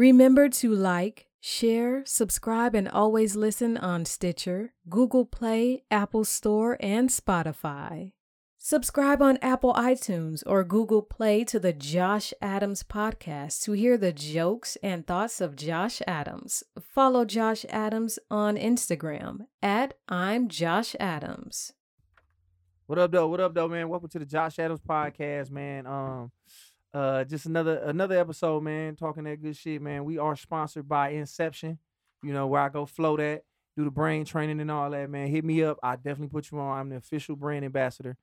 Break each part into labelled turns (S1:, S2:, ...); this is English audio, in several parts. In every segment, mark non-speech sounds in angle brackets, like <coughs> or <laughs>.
S1: Remember to like, share, subscribe, and always listen on Stitcher, Google Play, Apple Store, and Spotify. Subscribe on Apple iTunes or Google Play to the Josh Adams podcast to hear the jokes and thoughts of Josh Adams. Follow Josh Adams on Instagram at I'm Josh Adams.
S2: What up, though? What up, though, man? Welcome to the Josh Adams podcast, man. Um, uh, just another another episode, man. Talking that good shit, man. We are sponsored by Inception. You know where I go float at, do the brain training and all that, man. Hit me up. I definitely put you on. I'm the official brand ambassador.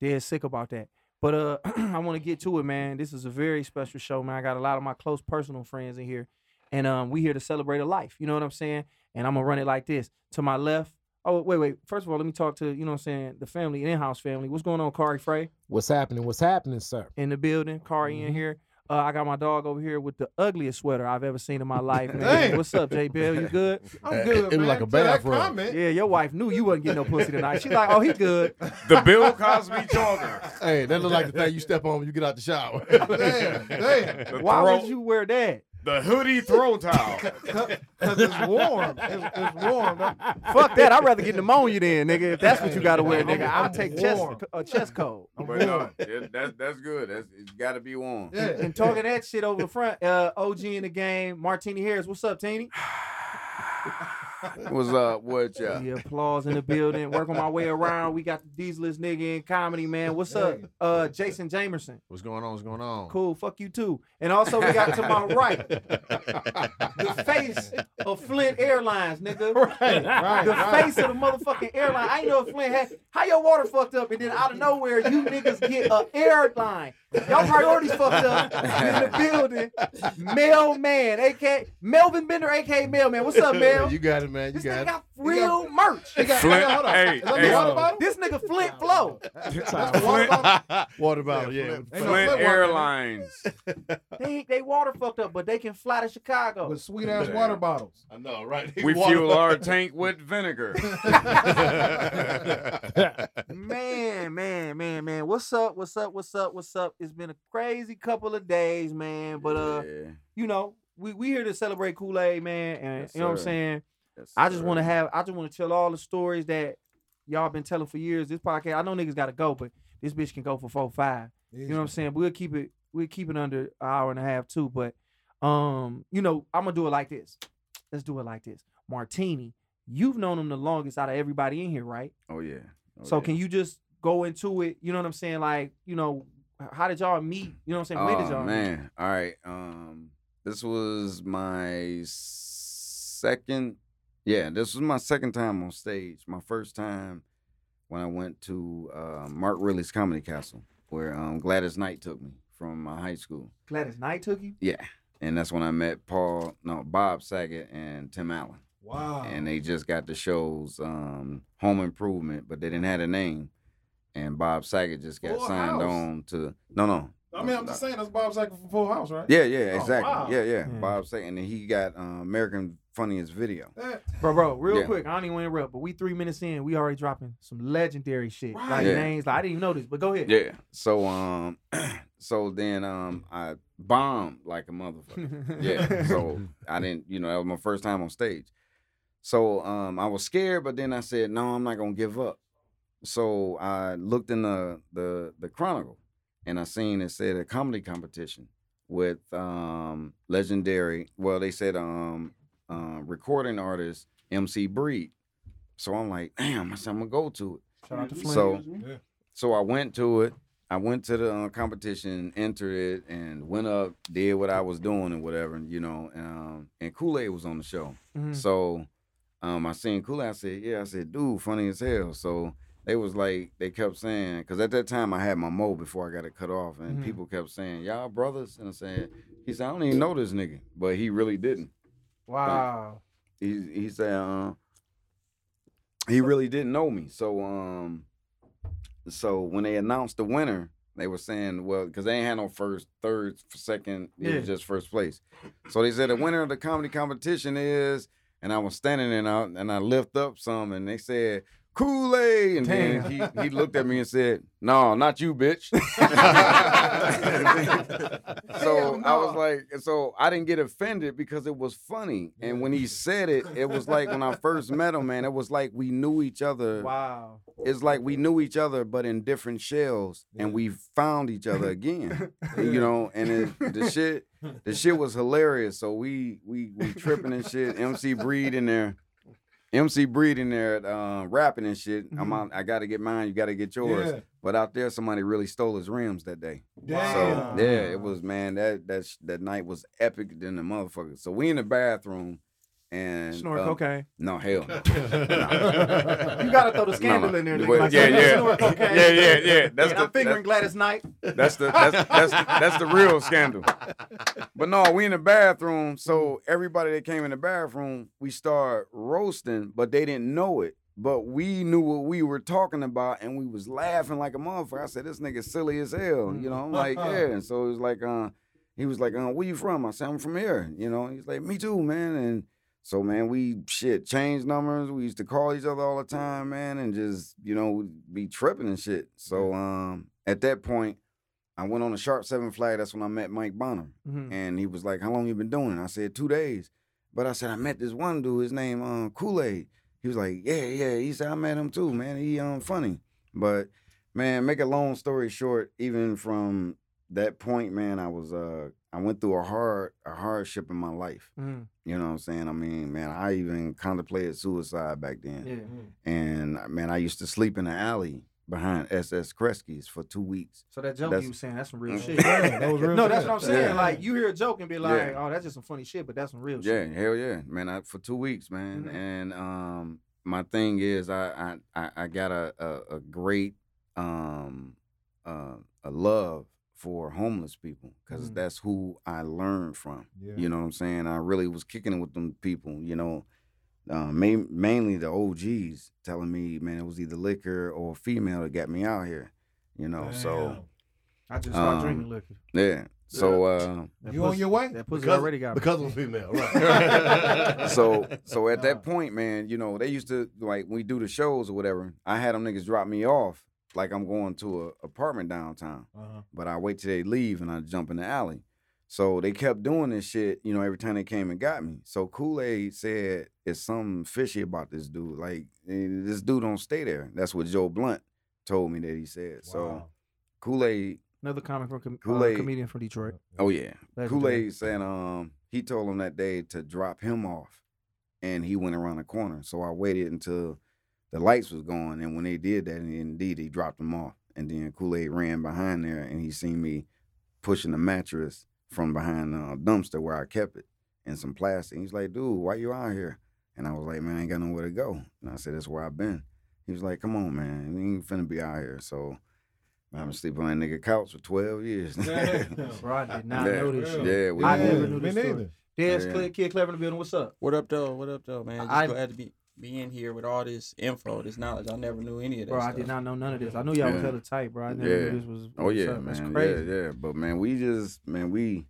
S2: Dead sick about that. But uh, <clears throat> I want to get to it, man. This is a very special show, man. I got a lot of my close personal friends in here, and um, we here to celebrate a life. You know what I'm saying? And I'm gonna run it like this. To my left, Oh, wait, wait. First of all, let me talk to, you know what I'm saying, the family, in-house family. What's going on, Kari Frey?
S3: What's happening? What's happening, sir?
S2: In the building. Kari
S3: Mhm.
S2: in here. Uh, I got my dog over here with the ugliest sweater I've ever seen in my life. Man. What's up, J Bill? You good? <laughs>
S4: I'm good,
S3: it was like a
S4: To that
S3: bathrobe.
S2: Yeah, your wife knew you wasn't getting no pussy tonight. She's like, oh, he good. <laughs>
S5: The Bill Cosby jogger.
S3: Hey, that look like the thing you step on when you get out the shower. <laughs>
S4: Damn, damn.
S5: The
S2: Why
S5: throw-
S2: would you wear that?
S5: The hoodie throw towel. <laughs>
S4: Because it's warm. It's, it's warm. Don't-
S2: Fuck that. I'd rather get pneumonia then, nigga. If that's what you got to wear, nigga. I'll
S4: I'm
S2: take chest,
S4: warm.
S2: a chest coat.
S4: I'm
S5: But no, it, that's that's good. That's it's got to be warm.
S4: Yeah.
S2: And talking that shit over the front, uh, OG in the game, Martini Harris. What's up, Teeny? <sighs> <laughs> <laughs>
S5: What's up? What y'all?
S2: The applause in the building. Working my way around. We got the dieselist nigga in comedy, man. What's up? Uh Jason Jamerson.
S3: What's going on? What's going on?
S2: Cool. Fuck you too. And also we got to my <laughs> right, the face of Flint Airlines, nigga. <laughs>
S4: Right, right,
S2: The
S4: right.
S2: face of the motherfucking airline. I ain't know if Flint had how your water fucked up, and then out of nowhere you niggas get a airline. Y'all priorities fucked up in the <laughs> building. Mailman, aka Melvin Bender, aka Mailman. What's up, Mel?
S3: you got it, man. You
S2: This
S3: got
S2: nigga
S3: it.
S2: got real merch.
S4: He got-
S5: Flint-
S4: hold on.
S5: hey,
S4: Is
S5: hey,
S4: the water bottle?
S2: This nigga Flint Flow.
S4: That's the water bottle?
S3: Water bottle, yeah.
S4: Flint- Ain't
S5: Flint
S4: Flint water,
S5: Airlines. <laughs>
S2: They they water fucked up, but they can fly to Chicago.
S4: With sweet ass water bottles.
S3: I know, right?
S5: We
S3: Water
S5: fuel
S3: bottle.
S5: our tank with vinegar. <laughs>
S2: Man, man, man, man. What's up? What's up? What's up? What's up? It's been a crazy couple of days, man. But uh,
S5: Yeah.
S2: you know, we we here to celebrate Kool Aid, man. And
S5: Yes,
S2: you know what I'm saying.
S5: Yes,
S2: I just want to have. I just want to tell all the stories that y'all been telling for years. This podcast. I know niggas got to go, but this bitch can go for four five. You know what I'm saying? We'll keep it. We'll keep it under an hour and a half too. But um, you know, I'm gonna do it like this. Let's do it like this. Martini, you've known him the longest out of everybody in here, right?
S5: Oh yeah. Oh,
S2: so
S5: yeah.
S2: can you just go into it? You know what I'm saying? Like, you know, h- how did y'all meet? You know what I'm saying? When did
S5: Oh,
S2: y'all meet?
S5: man. All right. Um, this was my second. Yeah, this was my second time on stage. My first time when I went to uh, Mark Ridley's Comedy Castle, where um, Gladys Knight took me from my high school.
S2: Gladys Knight took you?
S5: Yeah, and that's when I met Paul, no, Bob Saget and Tim Allen.
S4: Wow.
S5: and they just got the shows um, Home Improvement, but they didn't have a name. And Bob Saget just got
S4: Full
S5: signed
S4: House.
S5: on to no no.
S4: I mean, I'm just saying that's Bob Saget from Full House, right?
S5: Yeah, yeah,
S4: Oh,
S5: exactly.
S4: wow.
S5: Yeah, yeah.
S2: Yeah.
S5: Bob Saget, and then he got um, American Funniest Video.
S2: Bro, bro, real
S5: Yeah.
S2: quick. I don't even want to interrupt, but we three minutes in, we already dropping some legendary shit.
S4: Right.
S2: Like
S5: Yeah.
S2: names. Like I didn't even know this, but go ahead.
S5: Yeah. So um, <clears throat> so then um, I bombed like a motherfucker. <laughs> yeah. So I didn't, you know, that was my first time on stage. So um, I was scared, but then I said, no, I'm not gonna give up. So I looked in the the the Chronicle, and I seen it said a comedy competition with um, legendary. Well, they said um, uh, recording artist MC Breed. So I'm like, damn, I said I'm gonna go to it.
S2: Shout out to Flint.
S5: So
S4: Yeah.
S5: so I went to it. I went to the uh, competition, entered it, and went up, did what I was doing and whatever, you know. And, um, and Kool Aid was on the show,
S2: Mhm.
S5: so um, I seen Kool Aid. I said, "Yeah." I said, "Dude, funny as hell." So they was like, they kept saying, because at that time I had my mo before I got it cut off, and
S2: Mhm.
S5: people kept saying, "Y'all brothers," and I said, "He said I don't even know this nigga," but he really didn't.
S2: Wow.
S5: He he said uh, he really didn't know me. So um, so when they announced the winner, they were saying, well, because they ain't had no first, third, second, it
S2: Yeah.
S5: was just first place. So they said the winner of the comedy competition is, and I was standing there and I, and I lift up some, and they said, Kool Aid, and then he he looked at me and said, "No, not you, bitch." <laughs> so I was like, so I didn't get offended because it was funny, and when he said it, it was like when I first met him, man. It was like we knew each other.
S2: Wow.
S5: It's like we knew each other, but in different shells, and we found each other again. you know, and it, the shit, the shit was hilarious. So we we we tripping and shit. MC Breed in there. MC Breed in there uh, rapping and shit. I'm
S2: Mhm.
S5: out, I gotta get mine, you gotta get yours.
S4: Yeah.
S5: But out there, somebody really stole his rims that day.
S4: Damn.
S5: So yeah, it was man. That that that night was epic than the motherfucker. So we in the bathroom, and
S2: Snort
S5: uh,
S2: cocaine.
S5: No hell. <laughs> <laughs> No.
S2: You gotta throw the scandal
S5: no.
S2: in there. nigga.
S5: Well,
S2: Like,
S5: yeah,
S2: you
S5: yeah.
S2: snort cocaine.
S5: Yeah, yeah, yeah. That's
S2: and
S5: the-
S2: I'm fingering
S5: that's-
S2: Gladys Knight.
S5: That's the that's that's that's the real scandal. <laughs> But no, we in the bathroom. So everybody that came in the bathroom, we start roasting, but they didn't know it. But we knew what we were talking about, and we was laughing like a motherfucker. I said, "This nigga silly as hell," you know. I'm like, yeah. And so it was like, uh, he was like, uh, "Where you from?" I said, "I'm from here." You know. He's like, "Me too, man." And so man, we shit changed numbers. We used to call each other all the time, man, and just you know be tripping and shit. So um, at that point, I went on a sharp seven flag. That's when I met Mike Bonner,
S2: Mhm.
S5: and he was like, "How long you been doing?" it?" I said, two days." But I said, I met this one dude. His name um, Kool Aid. He was like, "Yeah, yeah." He said, "I met him too, man. He um funny." But man, make a long story short, even from that point, man, I was uh I went through a hard a hardship in my life.
S2: Mhm.
S5: You know what I'm saying? I mean, man, I even contemplated suicide back then.
S2: Yeah.
S5: And uh, man, I used to sleep in the alley behind SS Kresge's for two weeks.
S2: So that joke
S5: That's-
S2: you were saying, that's some real
S5: Mm.
S2: shit.
S4: Yeah, <laughs> that real
S2: no,
S4: shit.
S2: that's what I'm saying.
S5: Yeah.
S2: Like you hear a joke and be like,
S5: Yeah.
S2: "Oh, that's just some funny shit," but that's some real
S5: Yeah,
S2: shit.
S5: Yeah, hell yeah, man. I, for two weeks, man.
S2: Mhm.
S5: And um, my thing is, I I I, I got a, a a great um uh a love for homeless people because
S2: Mhm.
S5: that's who I learned from.
S4: Yeah.
S5: You know what I'm saying? I really was kicking it with them people. You know, uh, main, mainly the OGs telling me, man, it was either liquor or female that got me out here. You know, so
S2: I just started
S5: Um,
S2: drinking liquor.
S5: yeah. So uh,
S2: That
S4: You on your way?
S2: That pussy
S3: Because-
S2: already got me.
S3: Because I'm female, right? <laughs>
S5: so so at that point, man, you know, they used to like when we do the shows or whatever, I had them niggas drop me off like I'm going to a apartment downtown.
S4: Uh-huh.
S5: But I wait till they leave and I jump in the alley. So they kept doing this shit, you know, every time they came and got me. So Kool-Aid said it's something fishy about this dude. Like eh, this dude don't stay there. That's what Joe Blunt told me that he said. So Kool-Aid,
S2: Another comic from uh, comedian from Detroit.
S5: oh yeah. Kool-Aid said um he told him that day to drop him off and he went around the corner. So I waited until the lights was gone and when they did that and indeed he dropped them off. And then Kool-Aid ran behind there and he seen me pushing the mattress from behind a dumpster where I kept it and some plastic. And He's like, dude, why you out here? And I was like, man, I ain't got nowhere to go. And I said, that's where I've been. He was like, come on, man, we ain't finna be out here. So I've been sleeping on that nigga couch for 12 years.
S2: Bro, I did not
S5: Yeah.
S2: know this shit.
S5: Yeah, we
S2: I never knew this story.
S4: neither.
S5: Yeah.
S2: Kid Clever in the building. What's up?
S6: What up, though? What up, though, man? Just
S2: I-
S6: glad to be be in here with all this info, this knowledge. I never knew any of that.
S2: Bro, I did not know none of this. I knew y'all was
S5: Yeah.
S2: hella tight, bro. I never
S5: Yeah.
S2: knew this was.
S5: Oh yeah, man.
S2: That's crazy.
S5: Yeah, yeah. But man, we just man, we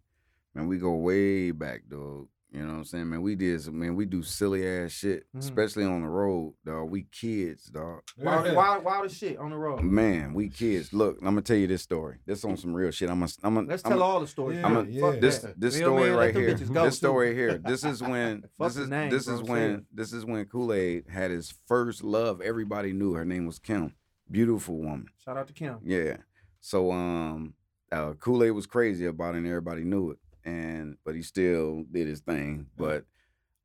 S5: man, we go way back, dog. You know what I'm saying? Man, we did some man, we do silly ass shit,
S2: Mhm.
S5: especially on the road, dog. We kids, dog.
S2: Wild,
S4: Yeah.
S2: wild, wild as shit on the road.
S5: Man, we kids. Look, I'm gonna tell you this story. This on some real shit. I'm gonna I'm gonna
S2: Let's
S5: I'm
S2: tell
S5: a-
S2: all the stories.
S4: Yeah,
S5: I'm a-
S4: yeah.
S2: Fuck
S5: this this
S2: You know what I
S5: story
S2: mean? Let
S5: right here.
S2: bitches go,
S5: This
S2: too.
S5: story here. <laughs> This is when
S2: Fuck
S5: this
S2: the
S5: is
S2: name,
S5: this
S2: bro,
S5: is when
S2: it.
S5: this is when Kool Aid had his first love. Everybody knew her name was Kim. Beautiful woman.
S2: Shout out to Kim.
S5: Yeah. So um uh Kool-Aid was crazy about it and everybody knew it. And but he still did his thing. But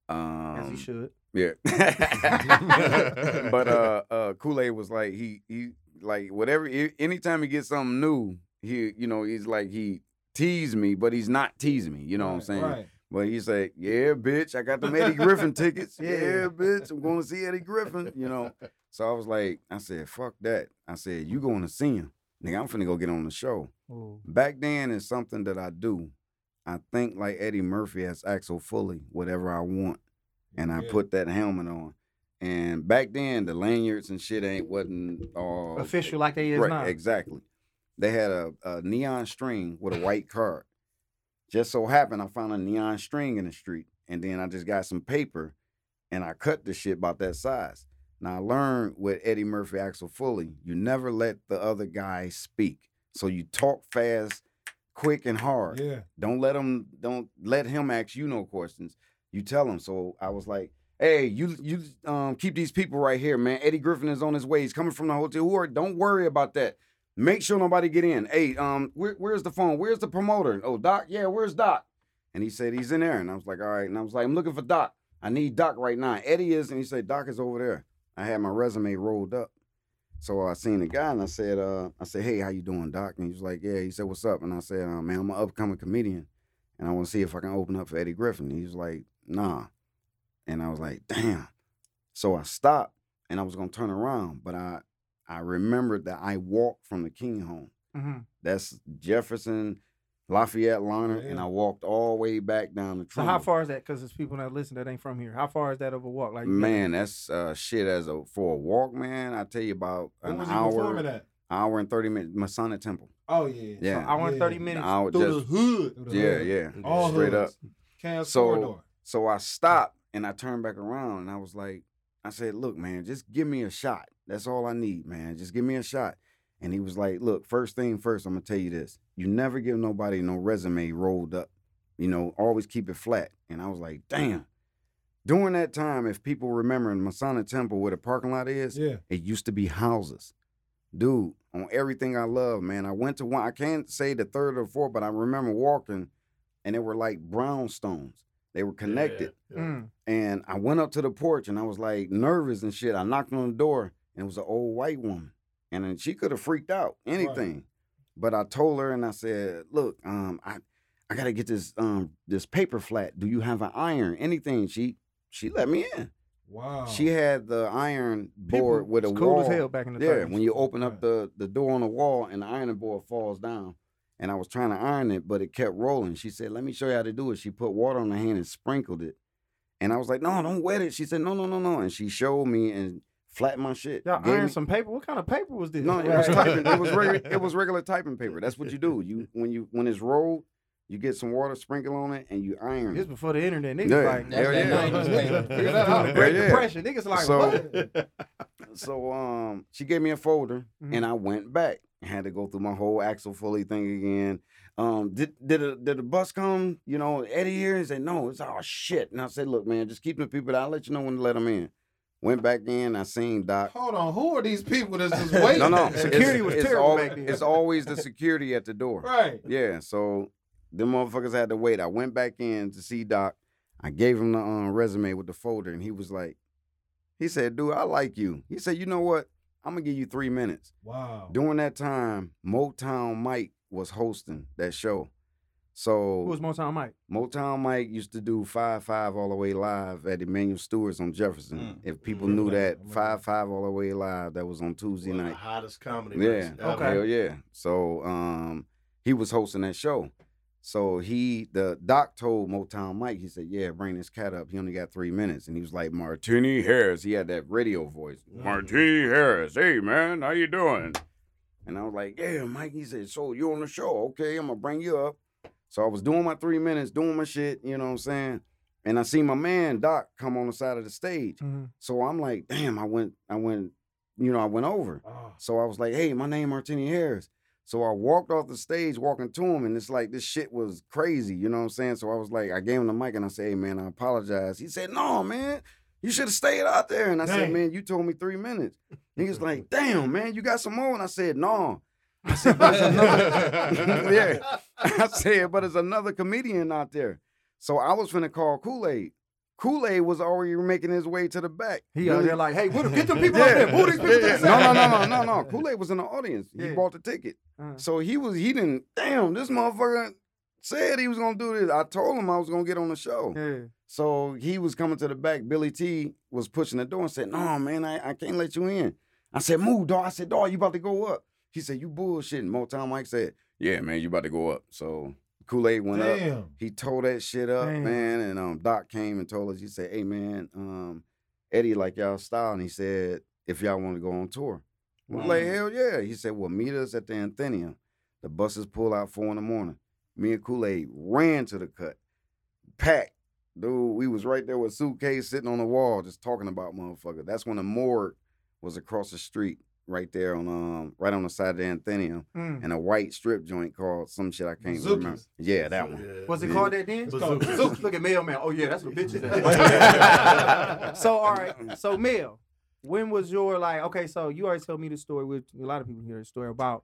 S5: um
S2: As he should.
S5: yeah. <laughs> <laughs> but uh uh Kool-Aid was like he he like whatever anytime he gets something new, he you know, he's like he tease me, but he's not teasing me, you know what I'm saying?
S4: Right.
S5: But he say, "Yeah, bitch, I got the Eddie Griffin tickets. <laughs>
S2: Yeah.
S5: yeah. bitch, I'm going to see Eddie Griffin." You know. So I was like, I said, "Fuck that." I said, "You going to see him, nigga? I'm finna go get on the show."
S2: Ooh.
S5: Back then is something that I do. I think like Eddie Murphy as Axel Foley, whatever I want, and I
S4: Yeah.
S5: put that helmet on. And back then, the lanyards and shit ain't wasn't all
S2: Official like they is
S5: right,
S2: now.
S5: Exactly. They had a, a neon string with a white card. Just so happened I found a neon string in the street, and then I just got some paper, and I cut the shit about that size. Now I learned with Eddie Murphy, Axel Foley, you never let the other guy speak. So you talk fast, quick, and hard.
S4: Yeah.
S5: Don't let him. Don't let him ask you no questions. You tell him. So I was like, "Hey, you you um keep these people right here, man. Eddie Griffin is on his way. He's coming from the hotel. Who are? Don't worry about that. Make sure nobody get in. Hey, um, where, where's the phone? Where's the promoter? Oh, Doc. Yeah, where's Doc? And he said he's in there. And I was like, all right. And I was like, I'm looking for Doc. I need Doc right now. Eddie is, and he said Doc is over there. I had my resume rolled up. So I seen the guy and I said, uh, I said, hey, how you doing, Doc? And he was like, yeah. He said, what's up? And I said, uh, man, I'm an upcoming comedian, and I want to see if I can open up for Eddie Griffin. He was like, nah. And I was like, damn. So I stopped and I was gonna turn around, but I I remembered that I walked from the King home.
S2: Mhm.
S5: That's Jefferson, Lafayette, Larned, and I walked all the way back down the
S2: So how far is that? Because there's people that listen that ain't from here. How far is that of a walk? Like
S5: Man, that's uh, shit as a for a walk, man. I tell you about
S4: Where
S5: an
S4: was
S5: hour,
S4: at?
S5: hour and thirty minutes. Masonic Temple.
S4: Oh yeah.
S2: So
S5: Yeah.
S2: hour and thirty minutes
S5: hour
S2: through
S5: just-
S2: the hood.
S4: Through the
S5: Yeah,
S4: hood.
S5: yeah,
S4: All
S5: straight up.
S4: hoods.
S5: So-
S4: corridor.
S5: So I stopped and I turned back around and I was like, I said, look, man, just give me a shot. That's all I need, man. Just give me a shot. And he was like, look, first thing first, I'm gonna tell you this. You never give nobody no resume rolled up. You know, always keep it flat. And I was like, damn. During that time, if people remember in Masonic Temple where the parking lot is,
S4: Yeah.
S5: it used to be houses. Dude, on everything I love, man. I went to one, I can't say the third or fourth, but I remember walking and they were like brownstones. They were connected.
S3: Yeah, yeah.
S2: Mm.
S5: And I went up to the porch and I was like nervous and shit. I knocked on the door and it was an old white woman. And then she could have freaked out, anything. But I told her and I said, look, um, I, I gotta get this um this paper flat. Do you have an iron? Anything? She she let me in.
S4: Wow.
S5: She had the iron
S2: People
S5: board with a
S2: cool
S5: wall.
S2: as hell back in the
S5: Yeah,
S2: 30s.
S5: when you open up the the door on the wall and the ironing board falls down, and I was trying to iron it, but it kept rolling. She said, "Let me show you how to do it." She put water on her hand and sprinkled it, and I was like, "No, don't wet it." She said, "No, no, no, no," and she showed me and flattened my shit.
S2: Y'all
S5: Gave
S2: iron
S5: me-
S2: some paper. What kind of paper was this?
S5: No, it <laughs> was typing. It was regular. It was regular typing paper. That's what you do. You when you when it's rolled, you get some water, sprinkle on it, and you iron it.
S2: This
S5: it.
S2: before the internet. Niggas
S5: Yeah.
S2: like
S6: That's
S5: Hell yeah.
S6: 90s paper.
S2: Figure that out.
S4: Yeah,
S2: Great
S5: yeah.
S2: Depression. Niggas like
S5: So-
S2: what? <laughs>
S5: So um, she gave me a folder,
S2: Mhm.
S5: and I went back. I had to go through my whole Axel Foley thing again. Um, did did a, did the bus come? You know, Eddie here. He said no. It's all shit. And I said, look, man, just keep the people. I'll let you know when to let them in. Went back in. I seen Doc.
S4: Hold on. Who are these people that's just waiting? <laughs>
S5: No, no.
S2: Security
S5: it's,
S2: was
S5: it's
S2: terrible
S5: al-
S2: back then.
S5: It's always the security at the door.
S4: Right.
S5: Yeah, so them motherfuckers had to wait. I went back in to see Doc. I gave him the um, resume with the folder, and he was like, he said, dude, I like you. He said, you know what? I'm gonna give you three minutes.
S4: Wow.
S5: During that time, Motown Mike was hosting that show. So
S2: Who was Motown Mike?
S5: Motown Mike used to do five five all the way live at Emanuel Steward's on Jefferson.
S6: Mm.
S5: If people
S3: Mm,
S5: knew
S4: okay.
S5: that
S4: Remember
S5: five five all the way live, that was on Tuesday
S3: One of
S5: night.
S3: the hottest comedy
S5: Yeah.
S3: ever.
S2: Okay.
S5: Hell yeah. So um he was hosting that show. So he the doc told Motown Mike, he said, Yeah, bring this cat up. He only got three minutes. And he was like, Martini Harris. He had that radio voice.
S3: Mhm.
S5: Martini Harris. Hey man, how you doing? And I was like, Yeah, Mike. He said, So you on the show. Okay, I'm gonna bring you up. So I was doing my three minutes, doing my shit, you know what I'm saying? And I see my man Doc come on the side of the stage.
S2: Mhm.
S5: So I'm like, damn, I went, I went, you know, I went over.
S4: Oh.
S5: So I was like, hey, my name Martini Harris. So I walked off the stage walking to him, and it's like this shit was crazy, you know what I'm saying? So I was like, I gave him the mic and I said, hey man, I apologize. He said, No, man, you should have stayed out there. And I said, Man, you told me three minutes. He was like, Damn, man, you got some more? And I said, No. I said, but it's another <laughs> yeah. <laughs> I said, but there's another comedian out there. So I was finna call Kool-Aid. Kool-Aid was already making his way to the back.
S2: He out
S5: Really-
S2: there like, hey, what, get the people
S5: yeah.
S2: out there. Move these people
S5: Yeah, yeah. No, no, no, no, no, <laughs> no. Kool-Aid was in the audience. He
S2: Yeah.
S5: bought the ticket.
S2: Uh-huh.
S5: So he was, he didn't, damn, this motherfucker said he was gonna do this. I told him I was gonna get on the show.
S2: Yeah.
S5: So he was coming to the back. Billy T was pushing the door and said, No, man, I, I can't let you in. I said, Move, dog. I said, Dog, you about to go up. He said, You bullshitting. Motown Mike said, Yeah, man, you about to go up. So Kool-Aid went up. He tore that shit up,
S2: Damn.
S5: man. And um, Doc came and told us, he said, Hey man, um, Eddie like y'all style. And he said, if y'all want to go on tour. We're like, hell yeah. He said, Well, meet us at the Atheneum. The buses pull out four in the morning. Me and Kool-Aid ran to the cut, packed, dude, we was right there with suitcase sitting on the wall, just talking about motherfucker. That's when the morgue was across the street, right there on um, right on the side of the Atheneum,
S2: Mm.
S5: and a white strip joint called some shit I can't remember. Yeah, that one.
S3: Yeah.
S2: Was it
S5: Yeah.
S2: called that then? It's called
S3: Bazooka.
S2: Bazooka. Look at Mailman. Oh yeah, that's what bitches. <laughs> <laughs> so all right. <laughs> So Mel, when was your like? Okay, so you already told me the story. With a lot of people hear the story about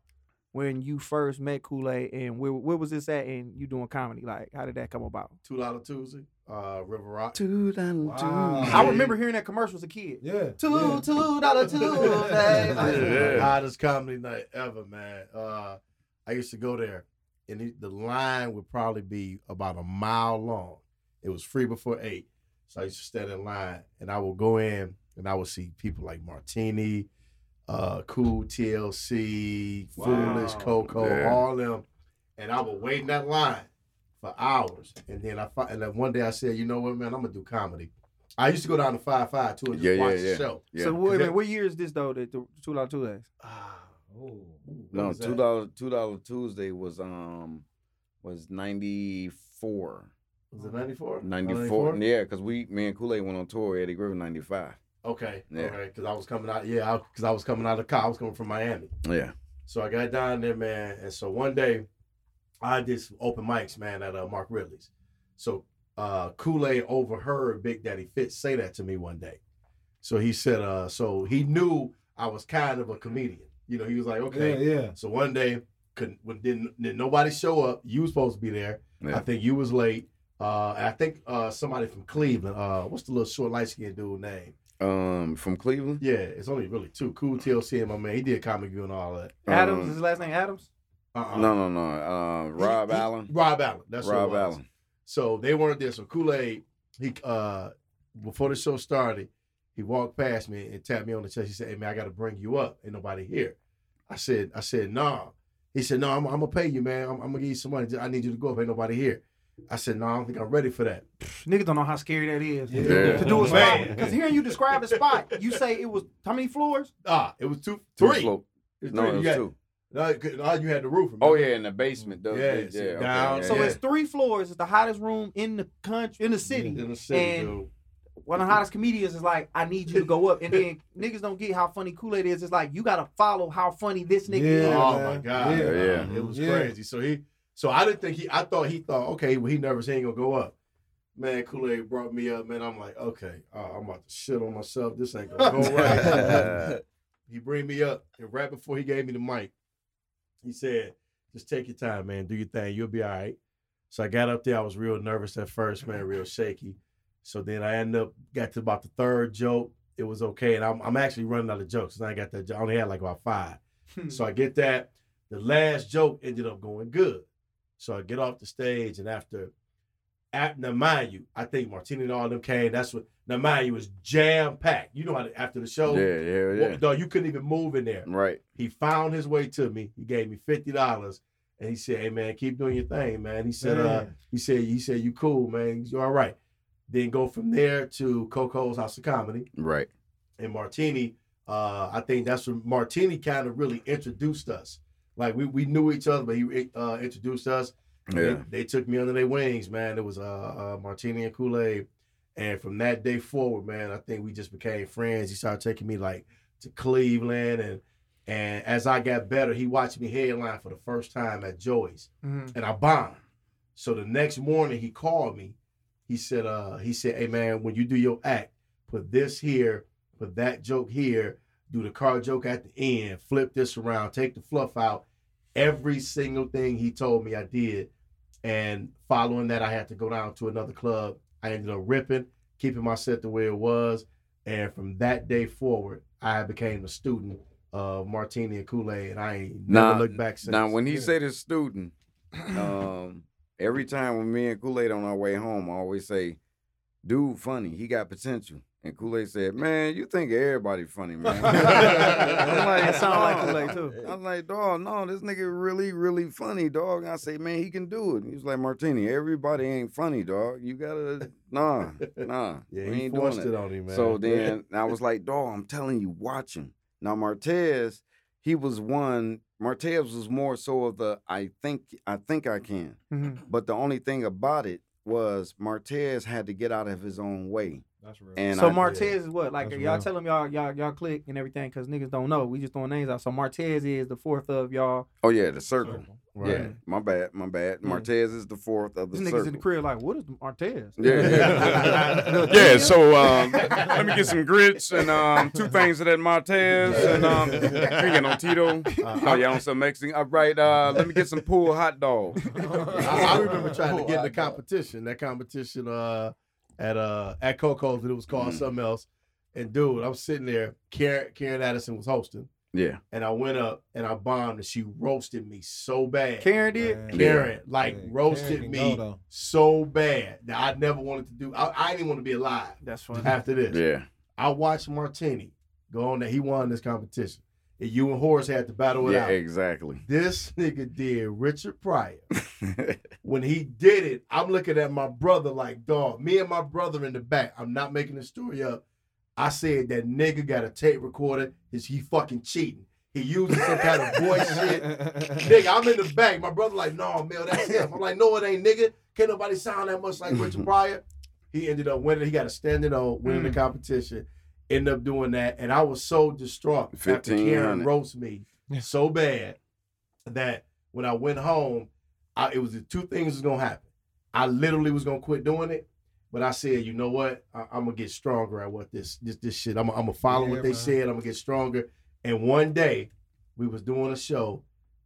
S2: when you first met Kool Aid and where where was this at? And you doing comedy? Like, how did that come about?
S3: Two dollar Tuesday, uh, River Rock.
S5: Two dollar
S3: Wow.
S2: I remember hearing that commercial as a kid.
S3: Yeah.
S2: Two
S3: yeah.
S2: two dollar <laughs> Tuesday.
S3: Yeah.
S5: Yeah.
S3: Hottest comedy night ever, man. Uh, I used to go there, and it, the line would probably be about a mile long. It was free before eight, so I used to stand in line, and I would go in, and I would see people like Martini, uh, Cool TLC, Foolish Coco,
S5: Yeah.
S3: all them, and I would wait in that line for hours, and then I fi- and then one day I said, you know what, man, I'm gonna do comedy. I used to go down to Five Five too and just
S5: Yeah, yeah,
S3: watch
S5: yeah.
S3: the show.
S5: Yeah.
S2: So wait a
S3: that-
S2: minute, what year is this though? That the two dollar Tuesdays.
S3: Ah, oh,
S5: No,
S3: was
S5: two
S3: that?
S5: dollar two dollar Tuesday was um was ninety four.
S3: Was it 94?
S5: 94. Yeah, because we me and Kool-Aid went on tour, Eddie Griffin ninety five.
S3: Okay.
S5: Yeah.
S3: Okay. Because I was coming out. Yeah. Because I, was coming out of the car. I was coming from Miami.
S5: Yeah.
S3: So I got down there, man. And so one day, I did some open mics, man, at uh, Mark Ridley's. So uh, Kool Aid overheard Big Daddy Fitz say that to me one day. So he said, uh, so he knew I was kind of a comedian. You know, he was like, okay.
S4: Yeah, yeah.
S3: So one day, couldn't when didn't, didn't nobody show up. You was supposed to be there.
S5: Yeah.
S3: I think you was late. Uh, I think uh, somebody from Cleveland. Uh, what's the little short light skinned dude name?
S5: Um from Cleveland.
S3: Yeah, it's only really two. Cool TLC and my man. He did Comic View and all that.
S2: Adams
S5: Um,
S2: is his last name Adams.
S3: Uh-uh.
S5: No, no, no. Uh, Rob
S3: He- he-
S5: Allen.
S3: Rob Allen. That's
S5: Rob
S3: who.
S5: Allen.
S3: So they weren't there. So Kool Aid, he uh, before the show started, he walked past me and tapped me on the chest. He said, "Hey man, I got to bring you up. Ain't nobody here." I said, "I said nah." He said, "No, I'm, I'm gonna pay you, man. I'm, I'm gonna give you some money. I need you to go up. Ain't nobody here." I said, "No, I don't think I'm ready for that."
S2: Niggas don't know how scary that is.
S5: Yeah.
S2: To do a spot. Because hearing you describe the spot, you say it was how many floors?
S3: Ah, it was two,
S5: Two
S3: three.
S5: slope.
S3: It was
S5: No,
S3: three.
S5: it was
S3: you
S5: two.
S3: No, no, you had the roof.
S5: Oh yeah, in the basement. though.
S3: Yeah,
S5: yeah,
S3: sit
S5: okay,
S3: down.
S5: yeah,
S2: So it's three floors. It's the hottest room in the country, in the city.
S3: in the city,
S2: And-
S3: dude.
S2: One of the hottest comedians is like, I need you to go up. And then <laughs> niggas don't get how funny Kool-Aid is. It's like you gotta follow how funny this nigga is.
S3: Oh
S4: man.
S3: my god!
S4: Yeah.
S5: Yeah.
S3: it was
S4: Yeah.
S3: crazy. So he, so I didn't think he. I thought he thought, okay, well he nervous, he ain't gonna go up. Man, Kool Aid brought me up. Man, I'm like, okay, uh, I'm about to shit on myself. This ain't gonna go <laughs> right. <laughs> he bring me up, and right before he gave me the mic, he said, "Just take your time, man. Do your thing. You'll be all right." So I got up there. I was real nervous at first, man, real shaky. So then I ended up got to about the third joke. It was okay, and I'm, I'm actually running out of jokes. 'cause I got that. I only had like about five. So I get that. The last joke ended up going good. So I get off the stage, and after, at, now mind you, I think Martini and all them came. That's what. Now mind you, it was jam packed. You know how to- after the show,
S5: yeah, yeah, yeah.
S3: dog, you couldn't even move in there.
S5: Right.
S3: He found his way to me. He gave me fifty dollars, and he said, "Hey man, keep doing your thing, man." He said, uh, "He said, he said you cool, man. You all right." Then go from there to Coco's House of Comedy
S5: Right.
S3: and Martini. Uh, I think that's when Martini kind of really introduced us. Like we, we knew each other, but he uh, introduced us.
S5: Yeah.
S3: They, they took me under their wings, man. It was uh, uh, Martini and Kool Aid, and from that day forward, man, I think we just became friends. He started taking me like to Cleveland, and and as I got better, he watched me headline for the first time at Joey's,
S2: Mhm.
S3: and I bombed. So the next morning, he called me. He said, uh, he said, hey man, when you do your act, put this here, put that joke here, do the car joke at the end, flip this around, take the fluff out. Every single thing he told me I did. And following that, I had to go down to another club. I ended up ripping, keeping my set the way it was. And from that day forward, I became a student of Martini and Kool-Aid, and I ain't never
S5: Now-
S3: looked back since.
S5: Now, when he
S3: Yeah.
S5: said his student, <clears throat> um, every time when me and Kool Aid on our way home, I always say, "Dude, funny. He got potential." And Kool Aid said, "Man, you think everybody funny, man?" <laughs> I'm like,
S2: That sound like Kool-Aid, too.
S5: I was like, "Dog, no, this nigga really, really funny, dog." And I say, "Man, he can do it." He was like, "Martini, everybody ain't funny, dog. You gotta, nah, nah, <laughs>
S3: yeah,
S5: we
S3: he
S5: ain't
S3: forced
S5: doing it."
S3: it on him, man.
S5: So <laughs> then I was like, dog, I'm telling you, watch him. Now Martez, he was one. Martez was more so of the I think I think I can.
S2: Mhm.
S5: But the only thing about it, was Martez had to get out of his own way.
S4: That's real.
S5: And
S2: So
S5: I,
S2: Martez is what? Like
S4: That's
S2: y'all
S4: real.
S2: tell them y'all y'all y'all click and everything because niggas don't know. We just throwing names out. So Martez is the fourth of y'all.
S5: oh yeah, the circle.
S4: Circle.
S5: Yeah, my bad, my bad.
S2: Yeah.
S5: Martez is the fourth of the
S2: These niggas
S5: circle.
S2: in the crib like, what is Martez?
S5: Yeah, yeah. <laughs> <laughs> yeah. So um, let me get some grits and um, two things of that Martez and um, you ain't got no Tito. Oh, y'all on some Mexican? All right, uh, let me get some pool hot dog. <laughs>
S3: I, I remember trying to get in the competition. That competition uh, at uh at Coco's, but it was called
S5: Mhm.
S3: something else. And dude, I'm sitting there. Karen Karen Addison was hosting,
S5: Yeah,
S3: and I went up and I bombed, and she roasted me so bad.
S2: Karen did.
S4: Man,
S3: Karen, like
S4: yeah,
S3: roasted
S4: Karen
S3: me
S4: go,
S3: so bad that I never wanted to do. I, I didn't want to be alive
S2: That's funny.
S3: after this.
S5: yeah.
S3: I watched Martini go on there. He won this competition. And you and Horace had to battle it
S5: Yeah,
S3: out.
S5: exactly.
S3: This nigga did Richard Pryor. <laughs> when he did it, I'm looking at my brother like, dog, me and my brother in the back. I'm not making the story up. I said that nigga got a tape recorder. Is he fucking cheating? He using some kind of voice <laughs> shit. Nigga, I'm in the back. My brother like, no, Mel, that's him. I'm like, no, it ain't, nigga. Can't nobody sound that much like Richard <laughs> Pryor. He ended up winning. He got a standing on, winning the mm. competition. Ended up doing that, and I was so distraught after Karen
S5: 1500.
S3: roast me so bad that when I went home, I, it was the two things was gonna happen. I literally was gonna quit doing it, but I said, you know what? I, am gonna get stronger at what this this this shit. I'm, I'm gonna follow
S4: Yeah,
S3: what they
S4: man.
S3: said. I'm gonna get stronger. And one day, we was doing a show,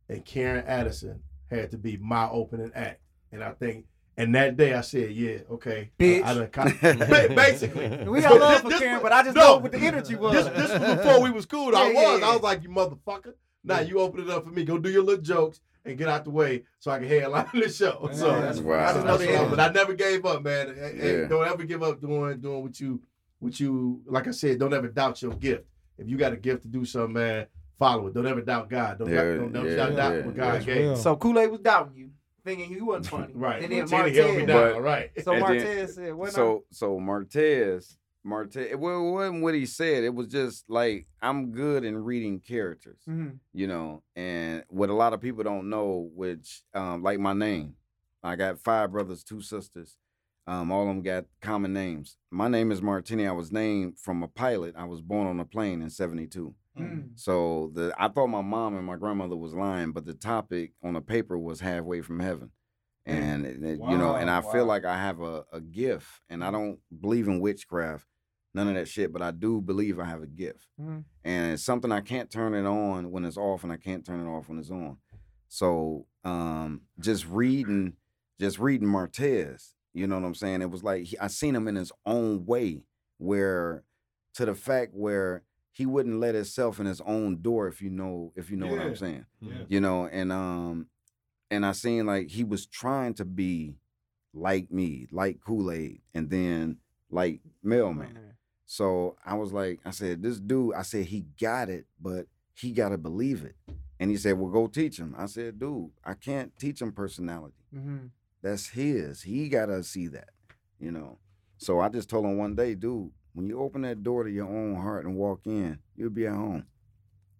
S3: and Karen Addison had to be my opening act. And I think, and that day I said, yeah, okay,
S2: Bitch.
S3: I, I done con- <laughs> basically. <laughs>
S2: We got love
S3: This-
S2: for
S3: this
S2: Karen, but I just
S3: no,
S2: know what the energy was.
S3: This, this was before we was cool. I
S2: Yeah, yeah,
S3: was.
S2: yeah.
S3: I was like, you motherfucker. Now you open it up for me. Go do your little jokes and get out the way so I can headline the show. So
S2: that's
S5: Wow.
S2: I just know
S3: that's
S2: the
S3: what I-
S2: energy.
S3: but I never gave up, man. Hey, hey,
S5: Yeah.
S3: Don't ever give up doing doing what you what you like I said, don't ever doubt your gift. If you got a gift to do something, man, follow it. Don't ever doubt God. Don't,
S5: Yeah,
S3: don't, don't
S5: yeah,
S3: doubt, doubt
S5: yeah.
S3: what God gave.
S4: real.
S2: So Kool Aid was doubting you, thinking you wasn't funny. <laughs>
S3: Right.
S2: And then
S3: Martini held me
S2: Martez.
S3: down.
S5: But-
S3: right.
S2: So
S5: And then-
S2: Martez said, "What?"
S5: so so Martez, Martez. Well, it wasn't what he said. It was just like I'm good in reading characters.
S2: hmm
S5: you know, and what a lot of people don't know, which um, like my name, I got five brothers, two sisters. Um, all of them got common names. My name is Martini. I was named from a pilot. I was born on a plane in '72.
S2: Mm.
S5: So the I thought my mom and my grandmother was lying, but the topic on the paper was halfway from heaven. And it- it- you know, and I
S4: Wow,
S5: feel like I have a, a gift, and I don't believe in witchcraft, none of that shit, but I do believe I have a gift
S2: Mhm.
S5: and it's something I can't turn it on when it's off, and I can't turn it off when it's on. So um, just reading, just reading Martez, you know what I'm saying? It was like he, I seen him in his own way, where to the fact where he wouldn't let himself in his own door, if you know, if you know what I'm saying,
S4: Yeah.
S5: you know, and um, and I seen like he was trying to be like me, like Kool Aid, and then like Mailman. So I was like, I said, this dude, I said, he got it, but he got to believe it. And he said, well, go teach him. I said, dude, I can't teach him personality.
S2: hmm
S5: That's his. He got to see that, you know. So I just told him one day, dude, when you open that door to your own heart and walk in, you'll be at home.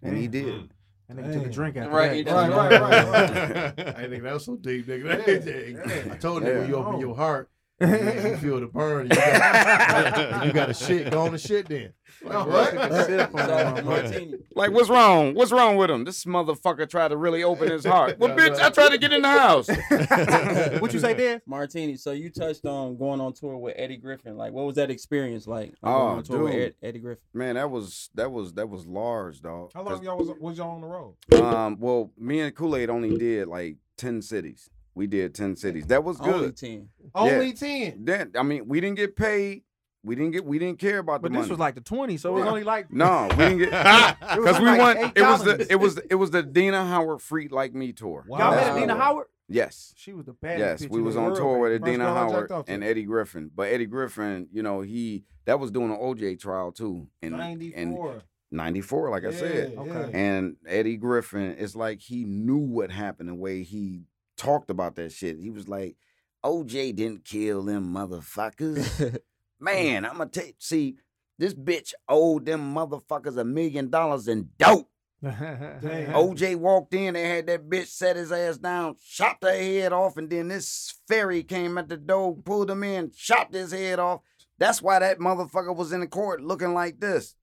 S5: And he
S2: Damn.
S5: did. Mm.
S2: And they took a drink after
S6: Right,
S2: that.
S6: that's
S4: Right, right, right, right. <laughs>
S3: I think that was so deep, nigga.
S4: Yeah, <laughs>
S3: I told you
S5: yeah.
S3: when you open oh. your heart, you, you feel the burn. You got, you got a shit. Go on the shit then. Like, what?
S2: Took a sip on
S6: So,
S2: that motherfucker.
S6: Martini,
S5: Like, what's wrong? What's wrong with him? This motherfucker tried to really open his heart. Well, bitch, I tried to get in the house. <laughs>
S2: what you say, Dan?
S6: Martini. So you touched on going on tour with Eddie Griffin. Like, what was that experience like? like
S5: Oh,
S6: going on tour with
S5: dude.
S6: Ed, Eddie Griffin.
S5: Man, that was that was that was large, dog.
S4: How long y'all was was y'all on the road?
S5: Um, well, me and Kool Aid only did like ten cities. We did ten cities. That was good.
S6: Only ten.
S4: Only ten.
S5: Then I mean, we didn't get paid. We didn't get. We didn't care about the
S2: But
S5: the
S2: this
S5: money.
S2: was like the 20, so it was
S5: Yeah.
S2: only like
S5: no, we didn't get <laughs> <laughs>
S2: It was
S5: because we
S2: like
S5: went.
S2: eight
S5: It was the
S2: colonies.
S5: it was the, it was the Adina Howard Freak Like Me tour.
S4: Wow.
S2: Y'all met
S5: That's
S2: Dina
S5: what it was.
S2: Howard?
S5: Yes.
S2: She was the baddest
S5: Yes,
S2: bitch
S5: we
S2: in
S5: was
S2: the
S5: on
S2: world,
S5: tour with
S4: First
S5: Adina
S4: girl I
S5: Howard
S4: jacked off to.
S5: and Eddie Griffin. But Eddie Griffin, you know, he that was doing an OJ trial too in
S4: Ninety
S5: in
S4: four.
S5: '94, like I said.
S2: Okay.
S5: And Eddie Griffin, it's like he knew what happened the way he talked about that shit. He was like, OJ didn't kill them motherfuckers. <laughs> Man, I'm gonna take see, this bitch owed them motherfuckers a million dollars in dope. OJ walked in, they had that bitch set his ass down, chopped her head off, and then this fairy came at the door, pulled him in, chopped his head off. That's why that motherfucker was in the court looking like this.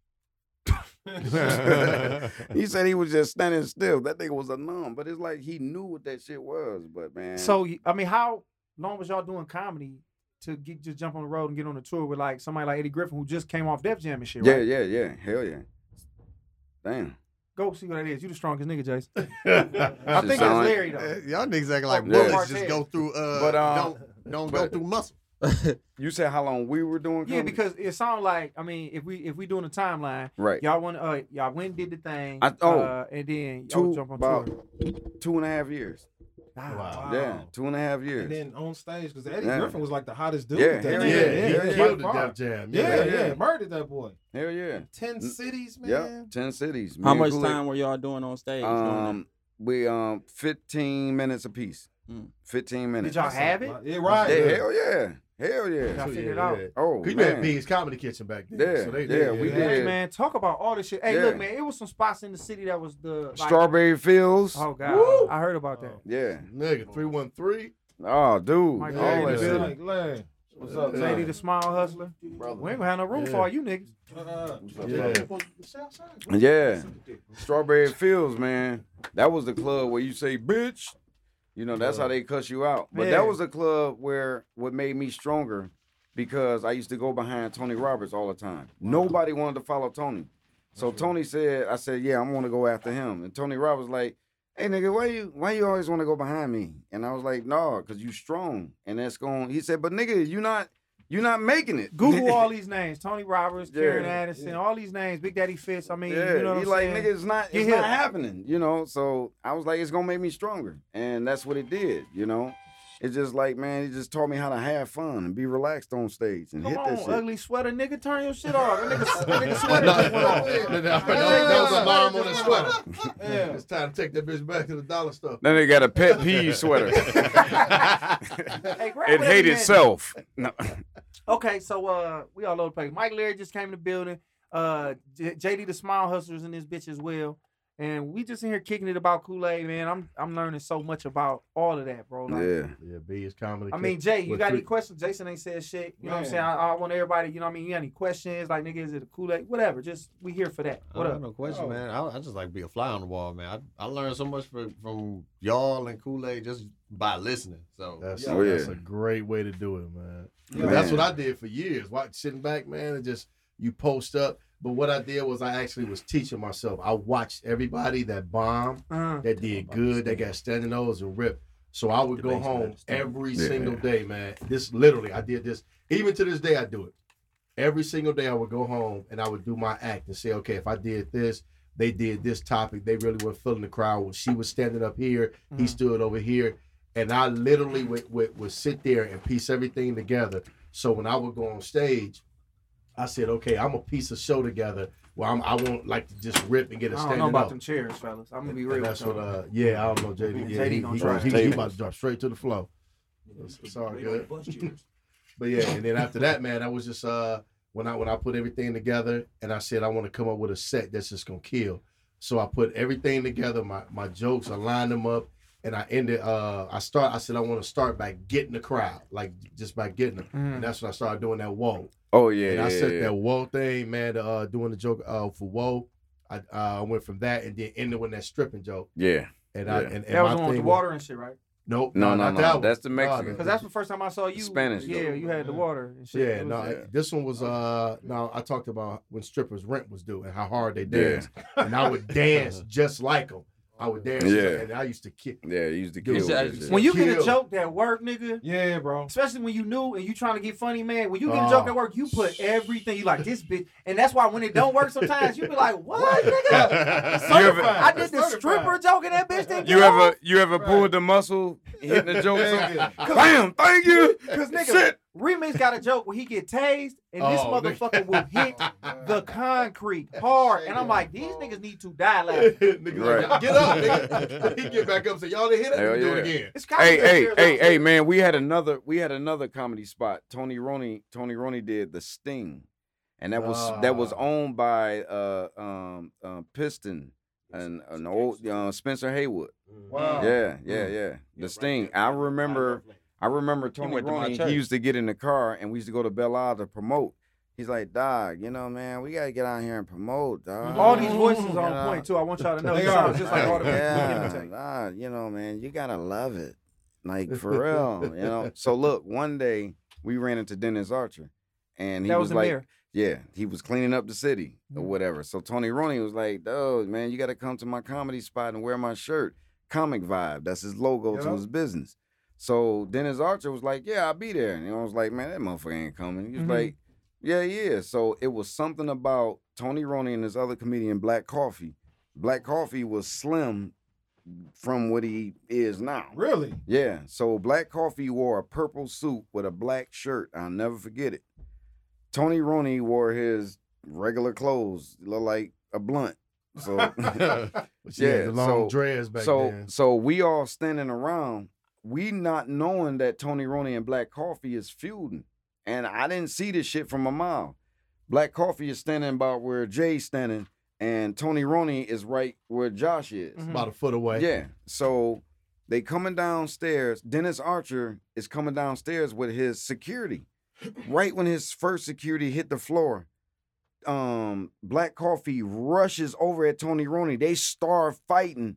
S5: <laughs> he said he was just standing still. That nigga was a numb, but it's like he knew what that shit was. But man,
S2: So I mean, how long was y'all doing comedy to get just jump on the road and get on the tour with like somebody like Eddie Griffin who just came off Def Jam and shit,
S5: yeah,
S2: right?
S5: yeah, yeah, hell yeah, damn.
S2: Go see what that is. You the strongest nigga, Jason. <laughs> I think
S5: sound
S2: it's
S5: like-
S2: Larry though.
S4: Uh, Y'all niggas acting like bullets
S2: Yeah.
S4: just go through. Uh,
S5: But, um,
S4: don't don't go through muscle. <laughs>
S5: You said how long we were doing?
S2: Yeah, because it sounds like I mean, if we if we doing a timeline,
S5: right,
S2: y'all want uh y'all went and did the thing,
S5: I- oh,
S2: uh, and then y'all
S5: two
S2: jump on
S5: about
S2: tour.
S5: two and a half years.
S2: Ah,
S3: Wow.
S5: Yeah, two and a half years.
S7: And then on stage, because Eddie
S5: Yeah.
S7: Griffin was like the hottest dude.
S5: Yeah,
S7: at that
S3: yeah,
S5: yeah,
S3: he
S5: yeah, yeah.
S3: killed the. Def Jam.
S7: Yeah,
S3: Yeah,
S7: yeah,
S5: yeah.
S7: murdered that boy.
S5: Hell yeah.
S7: Ten cities, man.
S5: Yep, ten cities. Me
S6: How much
S5: Kool-Aid-
S6: time were y'all doing on stage?
S5: Um, we um, fifteen minutes apiece.
S6: Mm.
S5: Fifteen minutes.
S2: Did y'all have it?
S7: Yeah, right.
S5: Yeah,
S7: yeah.
S5: hell yeah, hell yeah.
S2: Y'all figured
S3: yeah,
S2: it out.
S3: yeah.
S5: Oh
S3: Cause you
S5: man.
S3: had B's Comedy Kitchen back then.
S5: Yeah,
S3: so they,
S5: yeah, we
S2: Yeah,
S5: did.
S2: man. Talk about all this shit. Hey,
S5: Yeah.
S2: look, man, it was some spots in the city that was the like,
S5: Strawberry Fields.
S2: Oh god,
S3: Woo!
S2: I heard about that.
S5: Yeah.
S3: Nigga, 313.
S5: Oh, dude.
S2: Mike
S5: all that shit.
S7: Like,
S2: What's up,
S3: Yeah.
S2: JD the Smile Hustler?
S3: Brother.
S2: We ain't gonna have no room
S3: Yeah.
S2: for all you niggas.
S7: Uh,
S3: Yeah.
S5: Yeah. Strawberry Fields, man. That was the club where you say, bitch. You know, that's how they cuss you out. But
S2: Yeah.
S5: that was a club where what made me stronger because I used to go behind Tony Roberts all the time. Nobody wanted to follow Tony. So Tony said, I said, yeah, I'm gonna go after him. And Tony Roberts like, hey nigga, why you why you always want to go behind me? And I was like, no, cause you strong. And that's going he said, but nigga, you not you not making it.
S2: Google <laughs> all these names: Tony Roberts,
S5: Yeah.
S2: Karen Addison, all these names. Big Daddy Fitz. I mean,
S5: Yeah,
S2: you know what
S5: he
S2: I'm
S5: like
S2: saying?
S5: nigga, it's not, it's not happening, you know. So I was like, it's gonna make me stronger, and that's what it did, you know. It's just like, man, he just taught me how to have fun and be relaxed on stage and
S2: Come
S5: hit
S2: on,
S5: that shit.
S2: ugly sweater, nigga, turn your shit off. That nigga, that nigga
S3: No,
S2: sweater just went off.
S3: no, no, that was an alarm on the sweater.
S7: yeah.
S3: It's time to take that bitch back to the dollar store.
S5: Then they got a pet peeve sweater.
S2: Hey,
S5: it
S2: whatever
S5: hate itself. No.
S2: Okay, so uh, we all over the place. Mike Larry just came in the building. Uh, J- JD the Smile Hustlers in this bitch as well. And we just in here kicking it about Kool Aid, man. I'm I'm learning so much about all of that, bro. Like,
S5: Yeah.
S3: Yeah, B's Comedy
S2: I mean, Jay, you
S3: With
S2: got any questions? Jason ain't said shit. You know what I'm saying? I, I want everybody, you know what I mean? You got any questions? Like, nigga, is it a Kool Aid? Whatever. Just, we here for that.
S4: I
S2: What
S4: don't
S2: up?
S4: have no question,
S7: Oh.
S4: man. I, I just like to be a fly on the wall, man. I, I learned so much from, from y'all and Kool Aid just by listening. So
S3: That's,
S5: Oh,
S3: that's a great way to do it, man.
S5: Man.
S3: That's what I did for years. Watch sitting back, man, and just you post up. But what I did was I actually was teaching myself. I watched everybody that bombed,
S2: Uh,
S3: that did good, that got standing overs and ripped. So I would go home every
S5: Yeah.
S3: single day, man. This literally, I did this. Even to this day, I do it. Every single day, I would go home and I would do my act and say, okay, if I did this, they did this topic. They really were filling the crowd. She was standing up here, he
S2: Mhm.
S3: stood over here, and I literally would, would would sit there and piece everything together. So when I would go on stage, I said, okay, I'm a piece of show together. Well, I'm, I won't like to just rip and get a
S2: I don't know about
S3: up.
S2: them chairs, fellas. I'm gonna be
S3: And
S2: real.
S3: that's
S2: with
S3: what, uh, yeah, I don't know, JD. Yeah,
S2: JD
S3: he,
S2: gonna
S3: he,
S2: try.
S3: he, about to drop straight to the flow. It's, it's all good. <laughs> but yeah, and then after that, man, I was just uh when I when I put everything together and I said I want to come up with a set that's just gonna kill. So I put everything together, my my jokes, I lined them up, and I ended. Uh, I start. I said I want to start by getting the crowd, like just by getting them,
S2: Mhm.
S3: and that's when I started doing that whoa.
S5: Oh yeah.
S3: and I
S5: yeah,
S3: said
S5: yeah.
S3: that whoa thing, man. Uh, doing the joke uh for whoa. I uh, went from that and then ended with that stripping joke.
S5: Yeah.
S3: And I and, and
S2: That was the one with the water and shit, right?
S3: Nope.
S5: No, no,
S3: not
S5: no.
S3: that.
S5: That's the Mexican.
S2: Because that's the first time I saw you.
S5: Spanish
S2: Yeah,
S5: joke.
S2: you had the water and shit.
S3: Yeah,
S2: was-
S3: no,
S5: yeah.
S3: this one was uh no, I talked about when strippers rent was due and how hard they
S5: Yeah.
S3: dance. And I would <laughs> dance just like them. I would dance
S5: Yeah.
S3: and I used to kick.
S5: Yeah, he used to
S3: Dude,
S5: kill.
S6: that-
S5: that.
S2: When you get a joke that work, nigga,
S7: Yeah, bro.
S2: especially when you new and you trying to get funny, man. When you get a
S3: Oh.
S2: joke that work, you put everything. You like this bitch, and that's why when it don't work, sometimes you be like, "What, nigga? <laughs>
S5: Ever-
S2: I did the stripper joke and that bitch didn't
S5: You ever
S2: off."
S5: you ever pulled the muscle hitting the joke? Bam! Thank you. <laughs>
S2: Cause nigga,
S5: Shit.
S2: Remix got a joke where he get tased and this
S3: Oh, nigga.
S2: motherfucker will <laughs> hit the concrete hard, and I'm like, these niggas need to die <laughs> laughing.
S3: Nigga,
S5: Right.
S3: get up, nigga. <laughs> he get back up and say, Y'all didn't hit it,
S5: Hell
S3: we do it again.
S2: It's kind
S5: Hey,
S2: of
S5: hey, hey, hey, man! We had another, we had another comedy spot. Tony Roney, Tony Roney did the Sting, and that was that was
S3: Ah.
S5: owned by uh um uh, Piston. and an old uh, Spencer Haywood.
S7: Wow.
S5: Yeah, yeah, yeah. The Sting. I remember. I remember Tony
S6: went to my
S5: Roney.
S6: church.
S5: He used to get in the car and we used to go to Belle Isle to promote. He's like, Dog, you know, man, we gotta get out here and promote, dog.
S2: All these voices
S5: You
S2: are
S5: know?
S2: on point too. I want y'all to <laughs> know.
S7: they are
S2: sounds just like all the
S5: yeah,
S2: imitate.
S5: nah, you know, man, you gotta love it, like for <laughs> real, you know. So look, one day we ran into Dennis Archer, and he
S2: That
S5: was,
S2: was the
S5: like,
S2: mayor.
S5: yeah, he was cleaning up the city or
S2: Mhm.
S5: whatever. So Tony Roney was like, "Dude, man, you got to come to my comedy spot and wear my shirt. Comic Vibe. That's his logo to his business." So Dennis Archer was like, "Yeah, I'll be there." And I was like, "Man, that motherfucker ain't coming." He was
S2: Mhm.
S5: like, "Yeah, is." So it was something about Tony Roney and this other comedian, Black Coffee. Black Coffee was slim from what he is now.
S7: Really?
S5: Yeah. So Black Coffee wore a purple suit with a black shirt. I'll never forget it. Tony Roney wore his regular clothes, look like a blunt. So <laughs>
S3: yeah, <laughs>
S5: Yeah,
S3: the long
S5: so-
S3: dreads back
S5: so
S3: then.
S5: so we all standing around, we not knowing that Tony Roney and Black Coffee is feuding. And I didn't see this shit from a mile. Black Coffee is standing about where Jay's standing, and Tony Roney is right where Josh is.
S2: Mhm.
S3: about a foot away.
S5: Yeah. So they coming downstairs. Dennis Archer is coming downstairs with his security. Right when his first security hit the floor, um, Black Coffee rushes over at Tony Roney. They start fighting,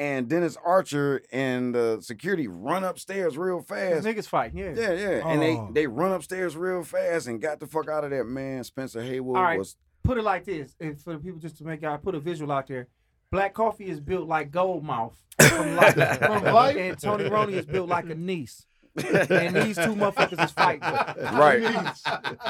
S5: and Dennis Archer and the security run upstairs real fast.
S2: Niggas fighting, yeah.
S5: Yeah, yeah. And they
S7: Oh.
S5: they run upstairs real fast and got the fuck out of there. Man, Spencer Haywood
S2: All right.
S5: was
S2: Put it like this, and for the people just to make y'all put a visual out there. Black Coffee is built like Goldmouth from <laughs> life. from life, and Tony Roney is built like a niece. And these two motherfuckers is fighting.
S5: right.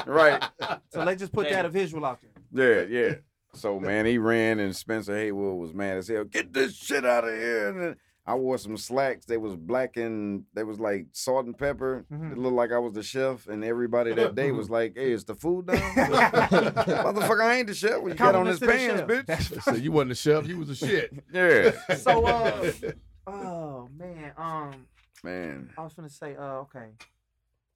S5: right.
S2: So let's just put that a visual out there.
S5: Yeah, yeah. So man, he ran and Spencer Haywood was mad as hell. Get this shit out of here! And then I wore some slacks. They was black and they was like salt and pepper.
S2: Mhm.
S5: It looked like I was the chef, and everybody that day was like, "Hey, is the food done?" <laughs> Motherfucker, I ain't the chef. When you got on
S2: Compliments
S5: his pants,
S2: chef.
S5: bitch.
S3: so you wasn't a chef, you was a shit. <laughs>
S5: Yeah,
S2: So uh, <laughs> oh man, um,
S5: man.
S2: I was gonna say, uh, okay,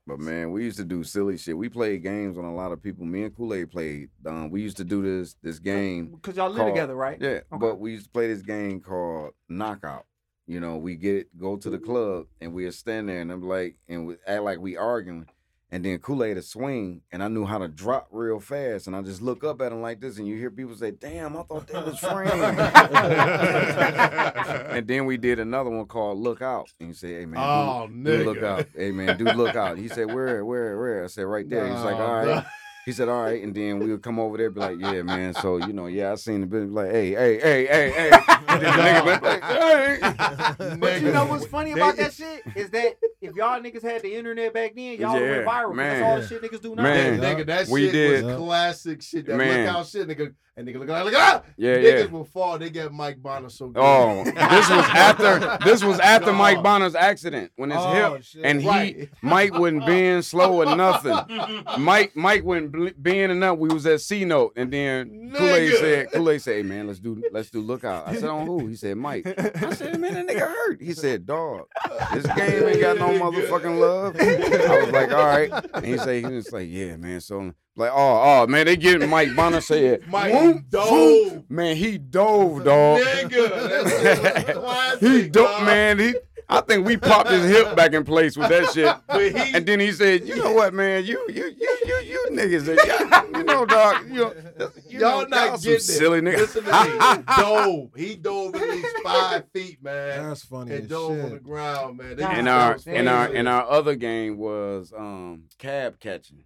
S5: But man, we used to do silly shit. We played games on a lot of people. Me and Kool Aid played. Um, we used to do this this game.
S2: because y'all live
S5: called-
S2: together, right?
S5: Yeah,
S2: Okay.
S5: but we used to play this game called Knockout. You know, we get go to the club and we'll stand there and I'm like, and we act like we arguing, and then Kool Aid to swing, and I knew how to drop real fast, and I just look up at him like this, and you hear people say, "Damn, I thought that was friends." <laughs> and then we did another one called Look Out, and you say, "Hey man,
S3: Oh,
S5: dude, dude, look out, hey man, dude, look out." He said, "Where, where, where?" I said, "Right there." He's like, "All right." He said, "All right," and then we would come over there, be like, "Yeah, man." So you know, yeah, I seen the bit like, "Hey, hey, hey, hey, hey," <laughs> and then the nigga be like, "Hey."
S2: But you know what's funny about that shit is that if y'all niggas had the internet back then, y'all
S5: Yeah,
S2: went viral. 'cause
S5: man.
S2: That's all the shit niggas do now.
S5: Man.
S3: Nigga, that
S5: We
S3: shit
S5: did.
S3: was classic shit. That
S5: Man.
S3: look out shit, nigga. And nigga look look out.
S5: Yeah,
S3: Niggas
S5: yeah.
S3: will fall. They get Mike Bonner so good.
S5: Oh, this was <laughs> after this was after Mike Bonner's accident when his
S7: Oh,
S5: hip
S7: shit.
S5: and he
S3: Right.
S5: Mike wouldn't <laughs> bend slow or nothing. <laughs> Mike Mike wouldn't bend enough. We was at C note and then Kool Aid said Kool Aid said, "Hey man, let's do let's do lookout." I said, "On who?" He said, "Mike." I said, "Man, that nigga hurt." He said, "Dog, this game ain't got no motherfucking love." I was like, "All right," and he said, "He was like, yeah, man." So like, oh, oh, man, they getting <laughs> Mike Bonner said,
S3: Mike
S5: "Whoop,
S3: dove.
S5: whoop." Man, he dove, dog.
S3: Nigga, that <laughs> classic,
S5: he dove, man. He, I think we popped his hip back in place with that shit. <laughs>
S3: But he,
S5: And then he said, "You know what, man? You, you, you, you, you niggas, are- y'all- you know, dog. You, you
S3: y'all
S5: know,
S3: not
S5: y'all some
S3: getting it.
S5: silly niggas."
S3: Listen to me. He dove. He dove at least five feet, man.
S7: That's funny
S3: and
S7: as
S3: dove on the ground, man. They
S5: and our
S3: those
S5: and our
S3: fans.
S5: and our other game was um cab catching.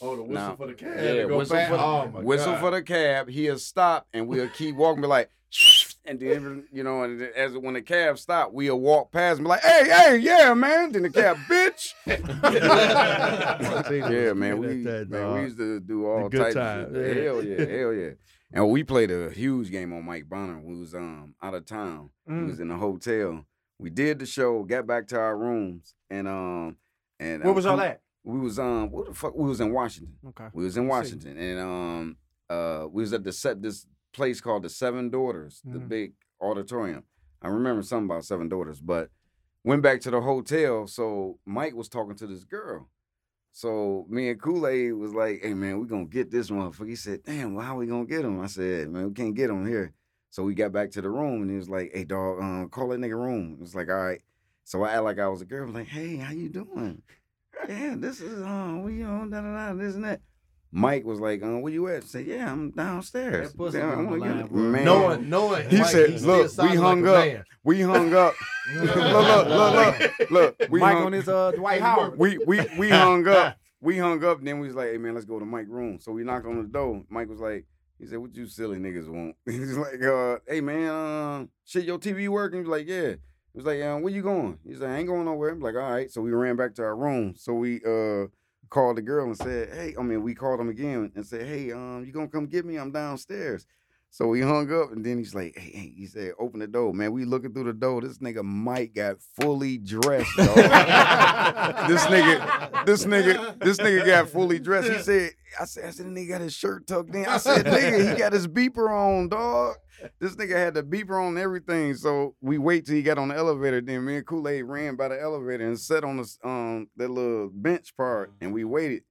S3: Oh the whistle
S5: Now,
S3: for the cab.
S5: yeah,
S3: to go
S5: whistle
S3: back.
S5: for the-
S3: oh my
S5: Whistle
S3: God.
S5: for the cab. He'll stop and we'll keep walking. Be like, <laughs> and then you know, and as when the cab stop, we'll walk past and be like, "Hey, hey, yeah, man." Then the cab, <laughs> bitch. <laughs> yeah, man. We man, we used to do all
S3: good
S5: types
S3: times,
S5: of shit.
S3: yeah.
S5: Hell yeah, hell yeah. And we played a huge game on Mike Bonner. We was um out of town. We
S2: Mm.
S5: was in a hotel. We did the show, got back to our rooms, and um and
S2: Where
S5: um,
S2: was y'all
S5: Kool-
S2: at?
S5: We was um what the fuck? We was in Washington.
S2: Okay.
S5: We was in. Washington, and um uh we was at the set this place called the Seven Daughters, the
S2: Mhm.
S5: big auditorium. I remember something about Seven Daughters, but went back to the hotel. So Mike was talking to this girl. So me and Kool Aid was like, "Hey man, we gonna get this motherfucker." He said, "Damn, well, how we gonna get him?" I said, "Man, we can't get him here." So we got back to the room and he was like, "Hey dog, um, call that nigga room." It was like, "All right." So I act like I was a girl. I was like, "Hey, how you doing?" Yeah, this is uh, we on da da da this and that. Mike was like, uh, where you at? I said, yeah, I'm downstairs.
S2: That pussy
S5: Damn, I
S2: on the
S5: wanna get
S2: line,
S5: it."
S2: bro.
S5: Man,
S3: Knowing, knowing,
S5: He
S3: Mike,
S5: said,
S3: still
S5: "Look,
S3: sounded
S5: we
S3: like
S5: hung
S3: a
S5: up. we hung up. <laughs> look, look, look, look, look. We
S2: Mike
S5: hung,
S2: on his uh Dwight Howard.
S5: we we we hung up. <laughs> We hung up. Then we was like, hey man, let's go to Mike's room. So we knocked on the door. Mike was like, he said, what you silly niggas want? <laughs> He's like, uh, hey man, uh, shit, your TV working? He was like, yeah. Was like, um, where you going? He's like, I ain't going nowhere. I'm like, all right. So we ran back to our room. So we uh called the girl and said, hey, I mean, we called him again and said, hey, um, you gonna come get me? I'm downstairs. So we hung up and then he's like, hey, hey, he said, open the door. Man, we looking through the door. This nigga Mike got fully dressed, dog. this nigga, this nigga, this nigga got fully dressed. He said, I said, I said, nigga got his shirt tucked in. I said, nigga, he got his beeper on, dog. This nigga had the beeper on everything. So we wait till he got on the elevator. Then me and Kool-Aid ran by the elevator and sat on the um that little bench part and we waited.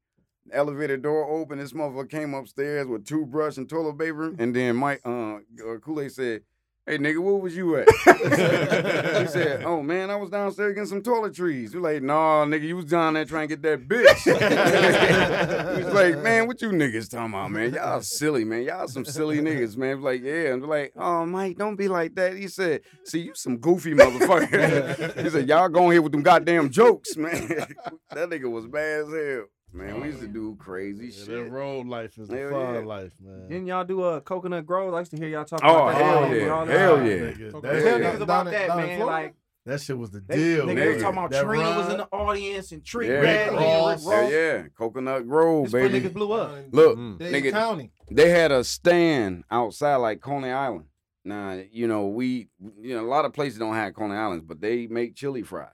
S5: Elevator door open. This motherfucker came upstairs with toothbrush and toilet paper. And then Mike uh, uh Kool-Aid said, Hey nigga, where was you at? he <laughs> said, Oh man, I was downstairs getting some toiletries. We like, nah, nigga, you was down there trying to get that bitch. <laughs> He's like, man, what you niggas talking about, man? Y'all silly, man. Y'all some silly niggas, man. Like, yeah. And we're like, oh Mike, don't be like that. He said, see, you some goofy motherfucker. <laughs> he said, y'all going here with them goddamn jokes, man. that nigga was bad as hell. Man, we used to do crazy
S3: Yeah,
S5: shit.
S3: that road life is the
S5: Hell
S3: fun
S5: yeah.
S3: life, man.
S2: Didn't y'all do a coconut grove? I used to hear y'all talk
S5: Oh,
S2: about that.
S5: hell yeah.
S2: all the
S5: Hell
S2: time.
S5: yeah.
S3: Nigga,
S2: Tell
S7: Down-
S2: niggas about
S7: down
S2: that, man. Like
S3: that shit was the deal.
S2: nigga, they
S5: nigga.
S2: was talking about
S3: That
S2: Trina was in the audience and Tree
S5: Yeah.
S2: Red and Rick
S3: Ross.
S2: Ross.
S5: Hell yeah, Coconut Grove,
S2: This where
S5: baby.
S2: niggas blew up.
S5: Look,
S4: Mm.
S5: Nigga,
S7: County.
S5: they had a stand outside like Coney Island. Now, you know, we you know, a lot of places don't have Coney Islands, but they make chili fries.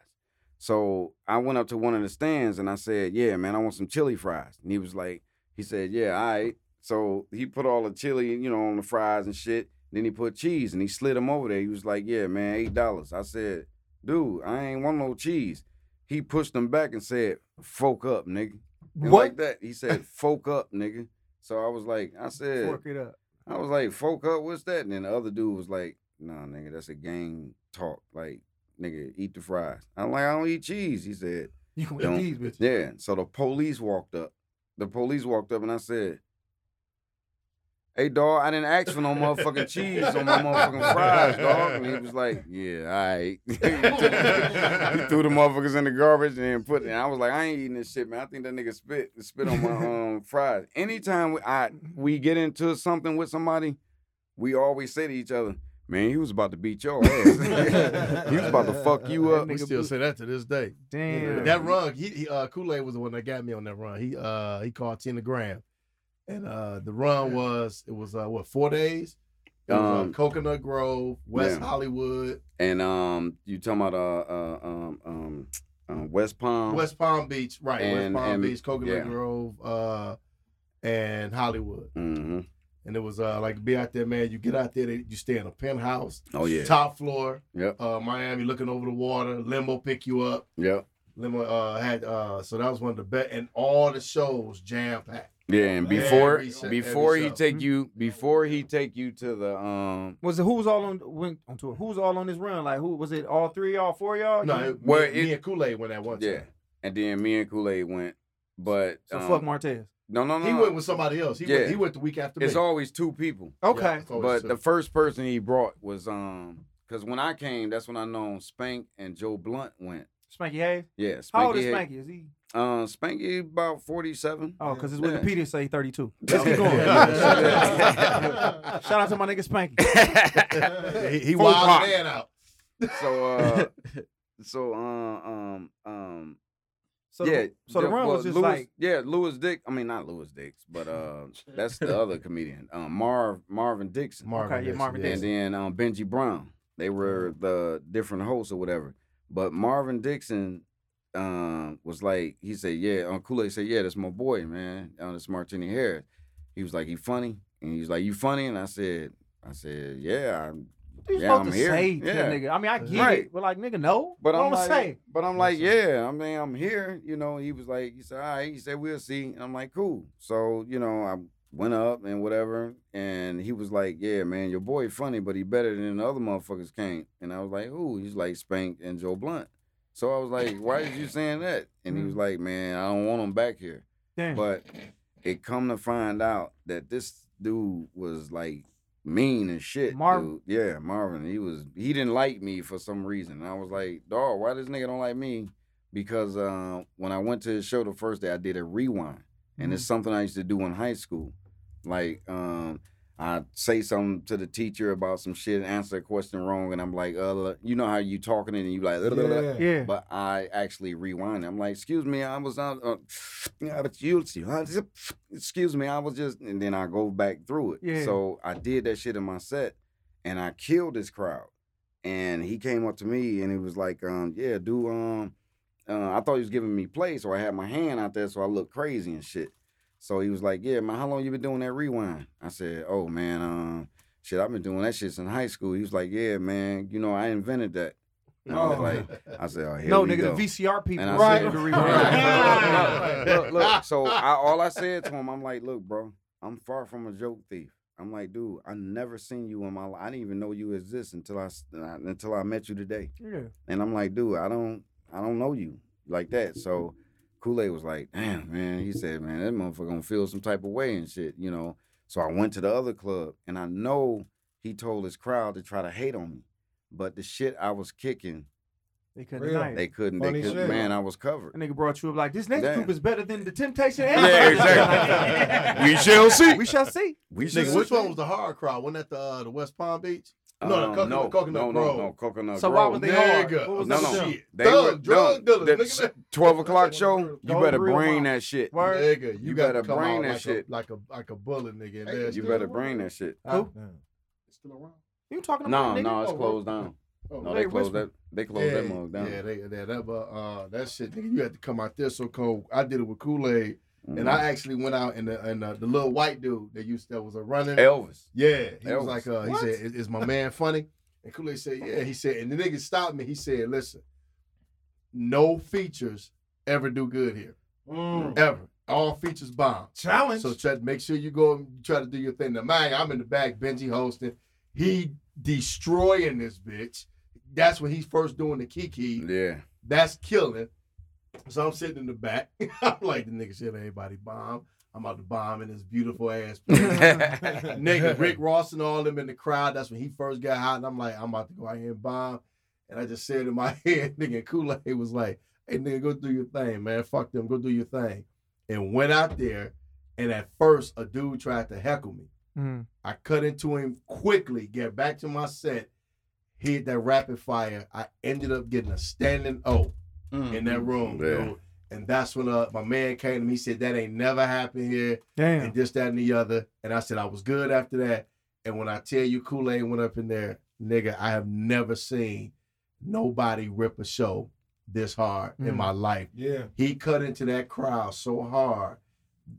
S5: So I went up to one of the stands and I said, Yeah, man, I want some chili fries. And he was like, he said, Yeah, all right. So he put all the chili, you know, on the fries and shit. Then he put cheese and he slid them over there. He was like, Yeah, man, eight dollars. I said, dude, I ain't want no cheese. He pushed them back and said, Folk up, nigga. And
S2: What?
S5: like that. He said, Folk up, nigga. So I was like, I said,
S2: Fork it up.
S5: I was like, folk up, what's that? And then the other dude was like, nah, nigga, that's a gang talk. Like, nigga, eat the fries. I'm like, I don't eat cheese. He said,
S2: You can
S5: Don't-
S2: eat these bitches.
S5: yeah. So the police walked up. The police walked up and I said, Hey dog, I didn't ask for no motherfucking cheese on my motherfucking fries, dog. And he was like, Yeah, all right. he, <laughs> took- he threw the motherfuckers in the garbage and then put it. And I was like, I ain't eating this shit, man. I think that nigga spit spit on my <laughs> um fries. Anytime we I we get into something with somebody, we always say to each other, Man, he was about to beat your ass. <laughs> he was about to fuck you up.
S3: we still
S2: blew-
S3: say that to this day.
S2: Damn.
S3: That run, he, he uh, Kool Aid was the one that got me on that run. He uh he called Tina Graham, and uh the run was it was uh what four days. It was, uh,
S5: Um,
S3: Coconut Grove, West
S5: yeah.
S3: Hollywood,
S5: And um, you talking about uh, uh um um uh, West Palm?
S3: West Palm Beach, right?
S5: and-
S3: West Palm
S5: and-
S3: Beach, Coconut
S5: yeah.
S3: Grove, uh, and Hollywood.
S5: hmm
S3: And it was uh like be out there, man. You get out there, they- you stay in a penthouse,
S5: Oh yeah.
S3: top floor,
S5: Yep.
S3: uh, Miami, looking over the water. Limo pick you up.
S5: Yep.
S3: Limo uh had uh so that was one of the best, and all the shows jam packed.
S5: Yeah, and before
S3: Every show-
S5: before
S3: every
S5: he take you before he take you to the um
S2: Was it who's all on went on tour? Who's all on this run? Like who was it? All three, all four y'all?
S3: No,
S2: You-
S3: it,
S5: Well,
S3: me,
S5: it-
S3: me and Kool Aid went at one time.
S5: yeah, and then me and Kool Aid went, but
S2: so
S5: um,
S2: fuck Martez.
S5: No no no
S3: He
S5: no.
S3: went with somebody else. He
S5: Yeah.
S3: went. He went the week after me.
S5: it's always two people.
S2: Okay.
S3: Yeah,
S5: But
S3: two.
S5: the first person he brought was um because when I came, that's when I known Spank and Joe Blunt went.
S2: Spanky Hayes.
S5: Yeah, Spanky.
S2: How old is
S5: had-
S2: Spanky? Is he?
S5: Uh, Spanky about forty seven.
S2: Oh, because his
S5: Yeah.
S2: Wikipedia say 32.
S3: Let's <laughs>
S2: Let's
S3: keep
S2: keep
S3: going.
S2: going. <laughs> Shout out to my nigga Spanky. <laughs>
S3: he he
S5: Full
S3: wild man out.
S5: so uh so uh, um um
S2: So
S5: yeah
S2: the, so the run
S5: well,
S2: was just
S5: Louis,
S2: like
S5: yeah Louis Dick I mean not Louis Dix but uh that's the other <laughs> comedian um Marv Marvin Dixon.
S3: Marvin
S2: Okay, yeah,
S3: Dixon,
S2: Marvin
S5: and
S2: Dixon.
S5: then um Benji Brown. They were the different hosts or whatever. But Marvin Dixon um was like he said yeah on Kool Aid said yeah that's my boy man uh, that's Martini Harris. He was like he funny? And he was like you funny? And I said I said yeah I'm,
S2: you
S5: yeah,
S2: supposed
S5: I'm
S2: to
S5: here.
S2: say to
S5: Yeah.
S2: a nigga. I mean, I get
S5: Right.
S2: it, but like nigga, no.
S5: But
S2: what
S5: I'm
S2: I'ma
S5: like,
S2: say.
S5: but I'm like, yeah. I mean, I'm here. You know, he was like, he said, all right. He said, we'll see. And I'm like, cool. So you know, I went up and whatever. And he was like, "Yeah, man, your boy funny, but he better than the other motherfuckers came." And I was like, "Who?" He's like, "Spank and Joe Blunt." So I was like, "Why is you saying that?" And he was mm. like, "Man, I don't want him back here."
S2: Damn.
S5: But it come to find out that this dude was like mean and shit.
S2: Marvin?
S5: dude. Yeah, Marvin. He was he didn't like me for some reason. And I was like, dog, why this nigga don't like me? Because uh, when I went to his show the first day, I did a rewind. And
S2: Mm-hmm.
S5: it's something I used to do in high school. Like, um, I say something to the teacher about some shit, answer a question wrong, and I'm like, uh, you know how you talking and you like,
S7: Yeah.
S2: yeah.
S5: but I actually rewind. I'm like, excuse me, I was on. Uh, <sniffs> yeah, but you, <sniffs> excuse me, I was just, and then I go back through it.
S2: Yeah.
S5: So I did that shit in my set, and I killed this crowd. And he came up to me and he was like, um, yeah, do um, uh, I thought he was giving me play, so I had my hand out there so I looked crazy and shit. So he was like, yeah, man, how long you been doing that rewind? I said, oh man, um, shit, I've been doing that shit since high school. He was like, yeah, man, you know, I invented that. And I was
S2: Oh.
S5: like, I said, oh, here
S2: no,
S5: we
S2: nigga,
S5: go.
S2: the VCR people.
S5: And I <laughs>
S2: right.
S5: said-
S3: Right. <laughs>
S5: look, look, so I, all I said to him, I'm like, look, bro, I'm far from a joke thief. I'm like, dude, I never seen you in my life. I didn't even know you exist until I s- until I met you today.
S2: Yeah.
S5: And I'm like, dude, I don't I don't know you like that. So Kool-Aid was like, damn, man. He said, man, that motherfucker gonna feel some type of way and shit, you know. So I went to the other club and I know he told his crowd to try to hate on me. But the shit I was kicking,
S2: They couldn't
S7: Real.
S2: deny
S5: they couldn't,
S7: Funny
S5: they couldn't,
S7: shit.
S5: man, I was covered.
S2: That nigga brought you up like this next
S5: Damn.
S2: group is better than the Temptation.
S5: Yeah, exactly. <laughs> we shall see.
S2: we shall see.
S5: We shall
S3: Nigga, which one was the hard crowd? Wasn't that the uh, the West Palm Beach? No, the
S5: Um,
S3: coconut,
S5: no,
S3: coconut
S5: no,
S3: Grove.
S5: no, no, coconut
S2: So
S5: Grove.
S2: why was they hard?
S3: Nigga,
S2: What was
S5: No,
S2: up
S5: no.
S2: with them?
S3: shit.
S5: They
S3: Thug,
S5: were
S3: drug
S5: no,
S3: dealers,
S5: the
S3: nigga.
S5: Twelve o'clock show. You
S2: Go
S5: better
S2: real
S5: bring
S2: mom.
S5: that shit.
S2: Word.
S3: Nigga, you,
S5: You
S3: got
S5: better
S3: to come
S5: bring
S3: out
S5: that
S3: like
S5: shit.
S3: A, like a like a bullet, nigga. And
S7: Hey,
S3: that's
S5: You
S3: still
S5: better
S3: around.
S5: bring that shit.
S2: Who?
S7: It's still around.
S2: You talking
S5: No,
S2: about nigga?
S5: no, it's
S3: Oh,
S5: closed down.
S3: Oh,
S5: No,
S2: Hey,
S5: they closed
S2: whisper.
S5: that. They closed
S3: yeah,
S5: that mug down.
S3: Yeah, they, they, that, but, uh, that shit, nigga, you had to come out there so cold. I did it with Kool Aid,
S5: Mhm.
S3: and I actually went out and the and uh, the little white dude that used that was a runner.
S5: Elvis.
S3: Yeah, he
S5: Elvis.
S3: was like, uh, he said, "Is, is my man funny?" And Kool Aid said, "Yeah." He said, and the nigga stopped me. He said, "Listen, no features ever do good here,
S7: Mm.
S3: ever. All features bomb.
S7: Challenge.
S3: So try to make sure you go and try to do your thing. Now, man, I'm in the back, Benji hosting. He destroying this bitch. That's when he's first doing the Kiki.
S5: Yeah.
S3: That's killing. So I'm sitting in the back. <laughs> I'm like, the nigga said, everybody bomb. I'm about to bomb in this beautiful ass <laughs> place. <laughs> nigga, Rick Ross and all them in the crowd. That's when he first got hot. And I'm like, I'm about to go out here and bomb. And I just said in my head, nigga, Kool-Aid was like, hey, nigga, go do your thing, man. Fuck them. Go do your thing. And went out there. And at first, a dude tried to heckle me.
S2: Mm.
S3: I cut into him quickly, get back to my set, hit that rapid fire. I ended up getting a standing O
S6: Mm.
S3: in that room.
S5: Yeah.
S3: dude. And that's when uh, my man came to me. He said, That ain't never happened here.
S2: Damn.
S3: And this, that, and the other. And I said, I was good after that. And when I tell you Kool Aid went up in there, nigga, I have never seen nobody rip a show this hard in
S2: Mm.
S3: my life.
S7: yeah.
S3: He cut into that crowd so hard.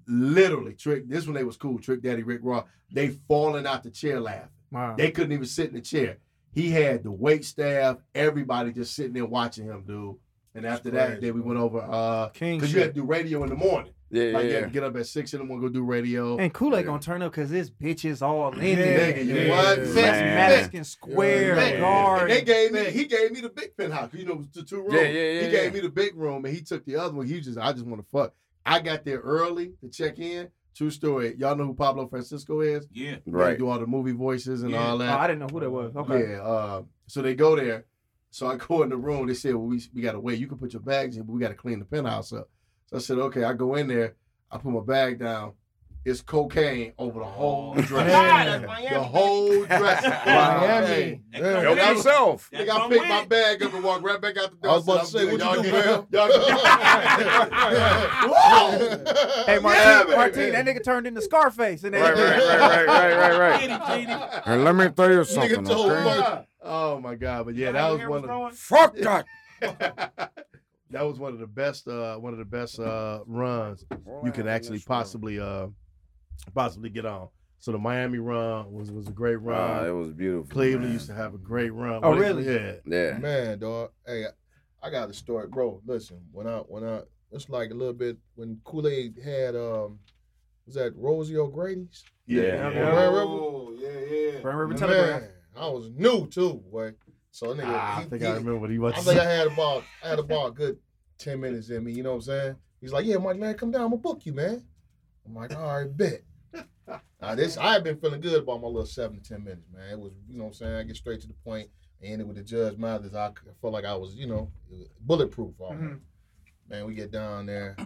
S3: Literally, Trick, this one they was cool. Trick Daddy, Rick Ross, they falling out the chair laughing.
S2: Wow.
S3: They couldn't even sit in the chair. He had the wait staff, everybody just sitting there watching him, dude. And after that,
S7: crazy,
S3: then we went over uh
S2: King
S3: because
S2: shit.
S3: you had to do radio in the morning.
S5: Yeah,
S3: Like you
S5: yeah.
S3: had to get up at six in the morning, go do radio.
S2: And Kool-Aid
S5: Yeah.
S2: gonna turn up because this bitches all in
S7: Yeah,
S2: there.
S3: Nigga, you
S7: yeah,
S3: what?
S7: yeah.
S2: Madison Square,
S3: Man,
S2: Guard.
S3: and they gave me he gave me the big penthouse. You know, it was the two rooms.
S5: Yeah, yeah, yeah,
S3: He gave me the big room and he took the other one. He just I just want to fuck. I got there early to check in. True story. Y'all know who Pablo Francisco is?
S6: Yeah.
S3: They
S5: Right.
S3: do all the movie voices and
S6: Yeah.
S3: all
S2: Oh,
S3: that.
S2: I didn't know who that was. Okay.
S3: Yeah. Uh, so they go there. So I go in the room. They said, "Well, we we gotta wait. You can put your bags in, but we gotta clean the penthouse up." So I said, "Okay." I go in there. I put my bag down. It's cocaine over the whole
S6: Oh,
S3: dress.
S6: that's Miami,
S3: the whole dress.
S7: Miami.
S6: That
S5: Help
S6: with it.
S5: yourself.
S6: That
S3: Nigga, I picked my bag up and walked right back out the door.
S7: I was about to
S3: said,
S7: say,
S3: "I'm
S7: what you do,
S3: Y'all
S7: fam?
S3: get- y'all get-
S2: Hey, Martin,
S3: Yeah, baby.
S2: Martin, that nigga turned into Scarface. And
S5: Right, right, right, right, right, right, right. <laughs> And let me tell you
S3: Nigga
S5: something,
S3: told
S5: okay?
S3: Me. Oh my god! But yeah, that was one of
S6: growing?
S5: Fuck that.
S3: that was one of the best uh one of the best uh runs you could actually possibly uh possibly get on. So the Miami run was was a great run.
S5: Wow, it was beautiful.
S3: Cleveland
S5: man.
S3: used to have a great run.
S2: Oh,
S3: What-
S2: really?
S3: Yeah.
S5: Yeah.
S7: Man, dog. Hey, I got a story, bro. Listen, when I when I it's like a little bit when Kool Aid had um Was that Rosie O'Grady's?
S5: Yeah.
S2: Yeah.
S7: Grand River?
S3: Oh, yeah, yeah.
S2: Grand River
S7: Man,
S2: Telegraph.
S7: I was new too, boy. So nigga,
S3: Ah, I think
S7: he-
S3: I remember what he was.
S7: I think I had about I had about a good ten minutes in me. You know what I'm saying? He's like, "Yeah, Mike, man, come down. I'm gonna book you, man." I'm like, "All right, bet." Now this I have been feeling good about my little seven to ten minutes, man. It was, you know what I'm saying? I get straight to the point. And it with the Judge Mathers, I felt like I was, you know, bulletproof. Almost.
S2: Mhm.
S7: Man, we get down there.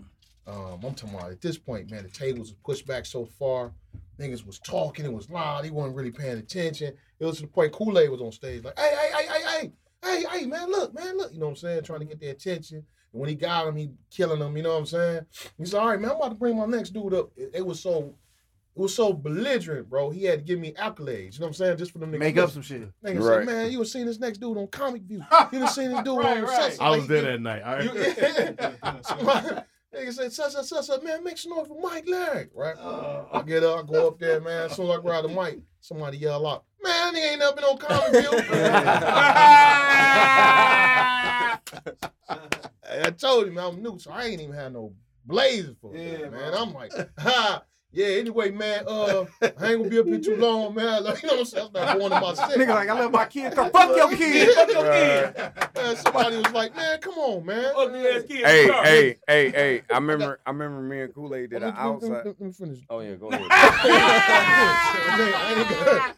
S7: Um, I'm talking about at this point, man, the tables was pushed back so far. Niggas was talking, it was loud, he wasn't really paying attention. It was to the point Kool-Aid was on stage, like, hey, hey, hey, hey, hey, hey, hey, man, look, man, look, you know what I'm saying? Trying to get their attention. And when he got him, he killing them, you know what I'm saying? He said, all right, man, I'm about to bring my next dude up. It, it was so it was so belligerent, bro. He had to give me accolades, you know what I'm saying? Just for them niggas.
S2: Make up some shit.
S7: Nigga
S5: Right.
S7: said, man, you was seeing this next dude on Comic View. <laughs> You done seen this dude
S2: Right,
S7: on
S2: right.
S7: such
S3: I was
S7: like,
S3: there that night. All
S7: you, <laughs> <laughs>
S3: right.
S7: Nigga said, such, such, such, such, man, make some noise for Mike Larry, right? Uh. I get up, I go up there, man. As soon as I grab the mic, somebody yell out, man, he ain't never in no Comic View. <laughs> I told him I'm new, so I ain't even had no blazers for it,
S2: Yeah,
S7: man.
S2: bro.
S7: I'm like, <laughs> ha. Yeah, anyway, man, uh, I ain't gonna be up here too long, man. <laughs> Like, you know what I'm saying? I start going to my shit.
S2: Nigga like I let my kid go. Fuck your kid. Fuck your kid.
S7: Man, somebody was like, man, come on, man.
S6: Ugly ass kid.
S5: Hey, hey, hey, hey! I remember, I remember me and Kool Aid did an
S7: me- let me-
S5: outside.
S7: let me finish.
S5: Oh yeah, go ahead.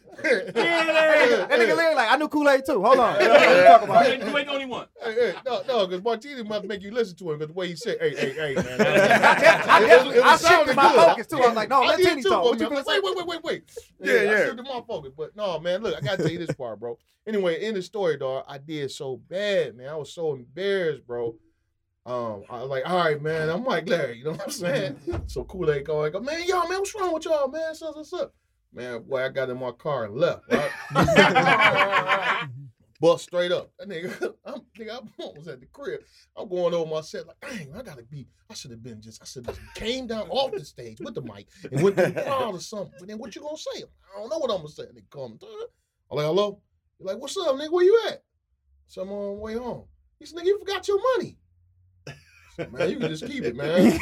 S5: <laughs>
S2: That nigga Larry like I knew Kool Aid too. Hold on.
S7: Yeah.
S2: What you talking about?
S6: You ain't- the only one.
S7: Hey, hey, no, no, because Martini must make you listen to him because the way he said, hey, hey, hey, man. <laughs>
S2: I,
S7: It- it-
S2: definitely,
S7: it
S2: I
S7: sounded
S2: shifted my
S7: good.
S2: focus too. I was like, no,
S7: I
S2: let
S7: did
S2: Tini
S7: too,
S2: talk.
S7: but
S2: What you
S7: man,
S2: gonna
S7: like,
S2: say?
S7: wait, wait, wait, wait, wait.
S5: Yeah,
S7: I
S5: yeah.
S7: shifted my focus, but no, man, look, I gotta tell you this part, bro. Anyway, in the story, dog, I did so bad, man. I was so embarrassed, bro. Um, I was like, all right, man. I'm like Larry, you know what I'm saying? <laughs> so Kool Aid go, I go, man, y'all, man, what's wrong with y'all, man? So, so, so. Man, boy, I got in my car and left, right? <laughs> <laughs> Bust straight up. That nigga, <laughs> I'm, nigga, I was at the crib. I'm going over my set like, dang, I gotta be. I should have been just. I should have came down off the stage with the mic and went to the crowd or something. But then what you gonna say? I don't know what I'm gonna say. They come. I'm like, hello. You're like, what's up, nigga? Where you at? So I'm on my way home. He said, nigga, you forgot your money. I said, man, you can just keep it, man. <laughs>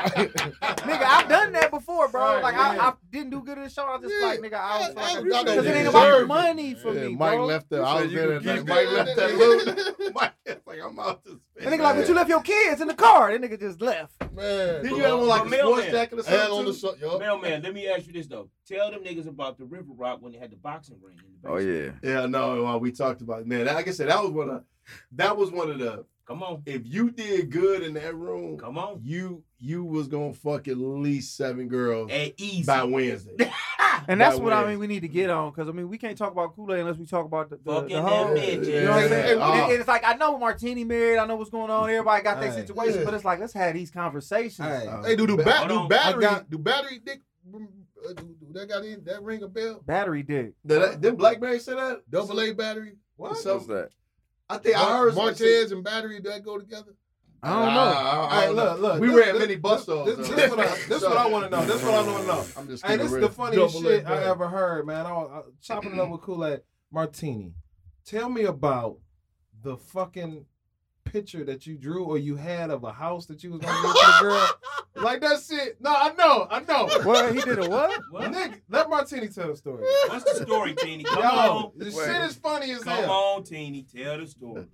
S2: Nigga, I've done that before, bro.
S7: Right,
S2: like
S7: yeah.
S2: I, I didn't do good in the show. I was just
S7: Yeah.
S2: like, nigga, I was
S7: I- I-
S2: fucking because it ain't about money for
S3: Yeah,
S2: me,
S3: Mike
S2: bro.
S3: left there.
S5: You
S3: I was
S5: you
S3: there
S5: could
S3: that night. Mike left that <laughs> loot. Mike like, I'm out to spend.
S2: And nigga like, but you left your kids in the car. That nigga just left.
S7: man.
S3: Did you have on like a sports
S6: mailman.
S3: jacket or something?
S7: on the so- yup.
S6: Mailman, let me ask you this though. Tell them niggas about the River Rock when they had the boxing ring. In the
S5: Oh yeah.
S3: Yeah, no, we talked about it. man. Like I said, that was one of that was one of the.
S6: Come on,
S3: If you did good in that room,
S6: come on.
S3: you you was gonna fuck at least seven girls
S6: at easy.
S3: by Wednesday. <laughs>
S2: And that's
S3: By
S2: what I mean. We need to get on because I mean we can't talk about Kool Aid unless we talk about the, the,
S6: Fucking
S2: the
S6: them
S2: whole.
S6: bitches.
S2: You know what I'm saying?
S3: Yeah.
S2: And- and it's like I know Martini married. I know what's going on. Everybody got their
S8: Hey.
S2: situation,
S7: Yeah.
S2: but it's like let's have these conversations.
S8: Hey.
S3: Uh,
S7: Hey, do do,
S3: Hold
S7: ba- do
S6: on.
S7: battery
S8: got-
S7: do battery dick uh, do, do that got in that ring a bell?
S2: Battery dick.
S3: Did that, did Blackberry say that?
S7: Double A battery?
S3: What?
S5: What's that?
S3: I think I heard some shit.
S7: Martez and battery do that go together?
S2: I don't know.
S3: I- I- I
S8: Hey, look, look.
S3: We
S8: this-
S3: ran
S8: this-
S3: many bus stops.
S8: This,
S3: though.
S8: this, what I, this what I want to know. This is what I want to know.
S3: I'm just
S8: Hey,
S3: keeping
S8: this
S3: it
S8: is
S3: real.
S8: the funniest
S7: Double
S8: shit I ever heard, man. I was, I chopping it up with Kool Aid Martini. Tell me about the fucking picture that you drew or you had of a house that you was gonna give to the girl. <laughs> Like that shit. No, I know, I know.
S2: What he did a what?
S6: What?
S8: Nigga, let Martini tell the story.
S6: What's the story, Teeny? Come
S8: Yo,
S6: on.
S8: this
S5: Wait.
S8: shit is funny as
S6: Come
S8: hell.
S6: on, Teeny. Tell the story.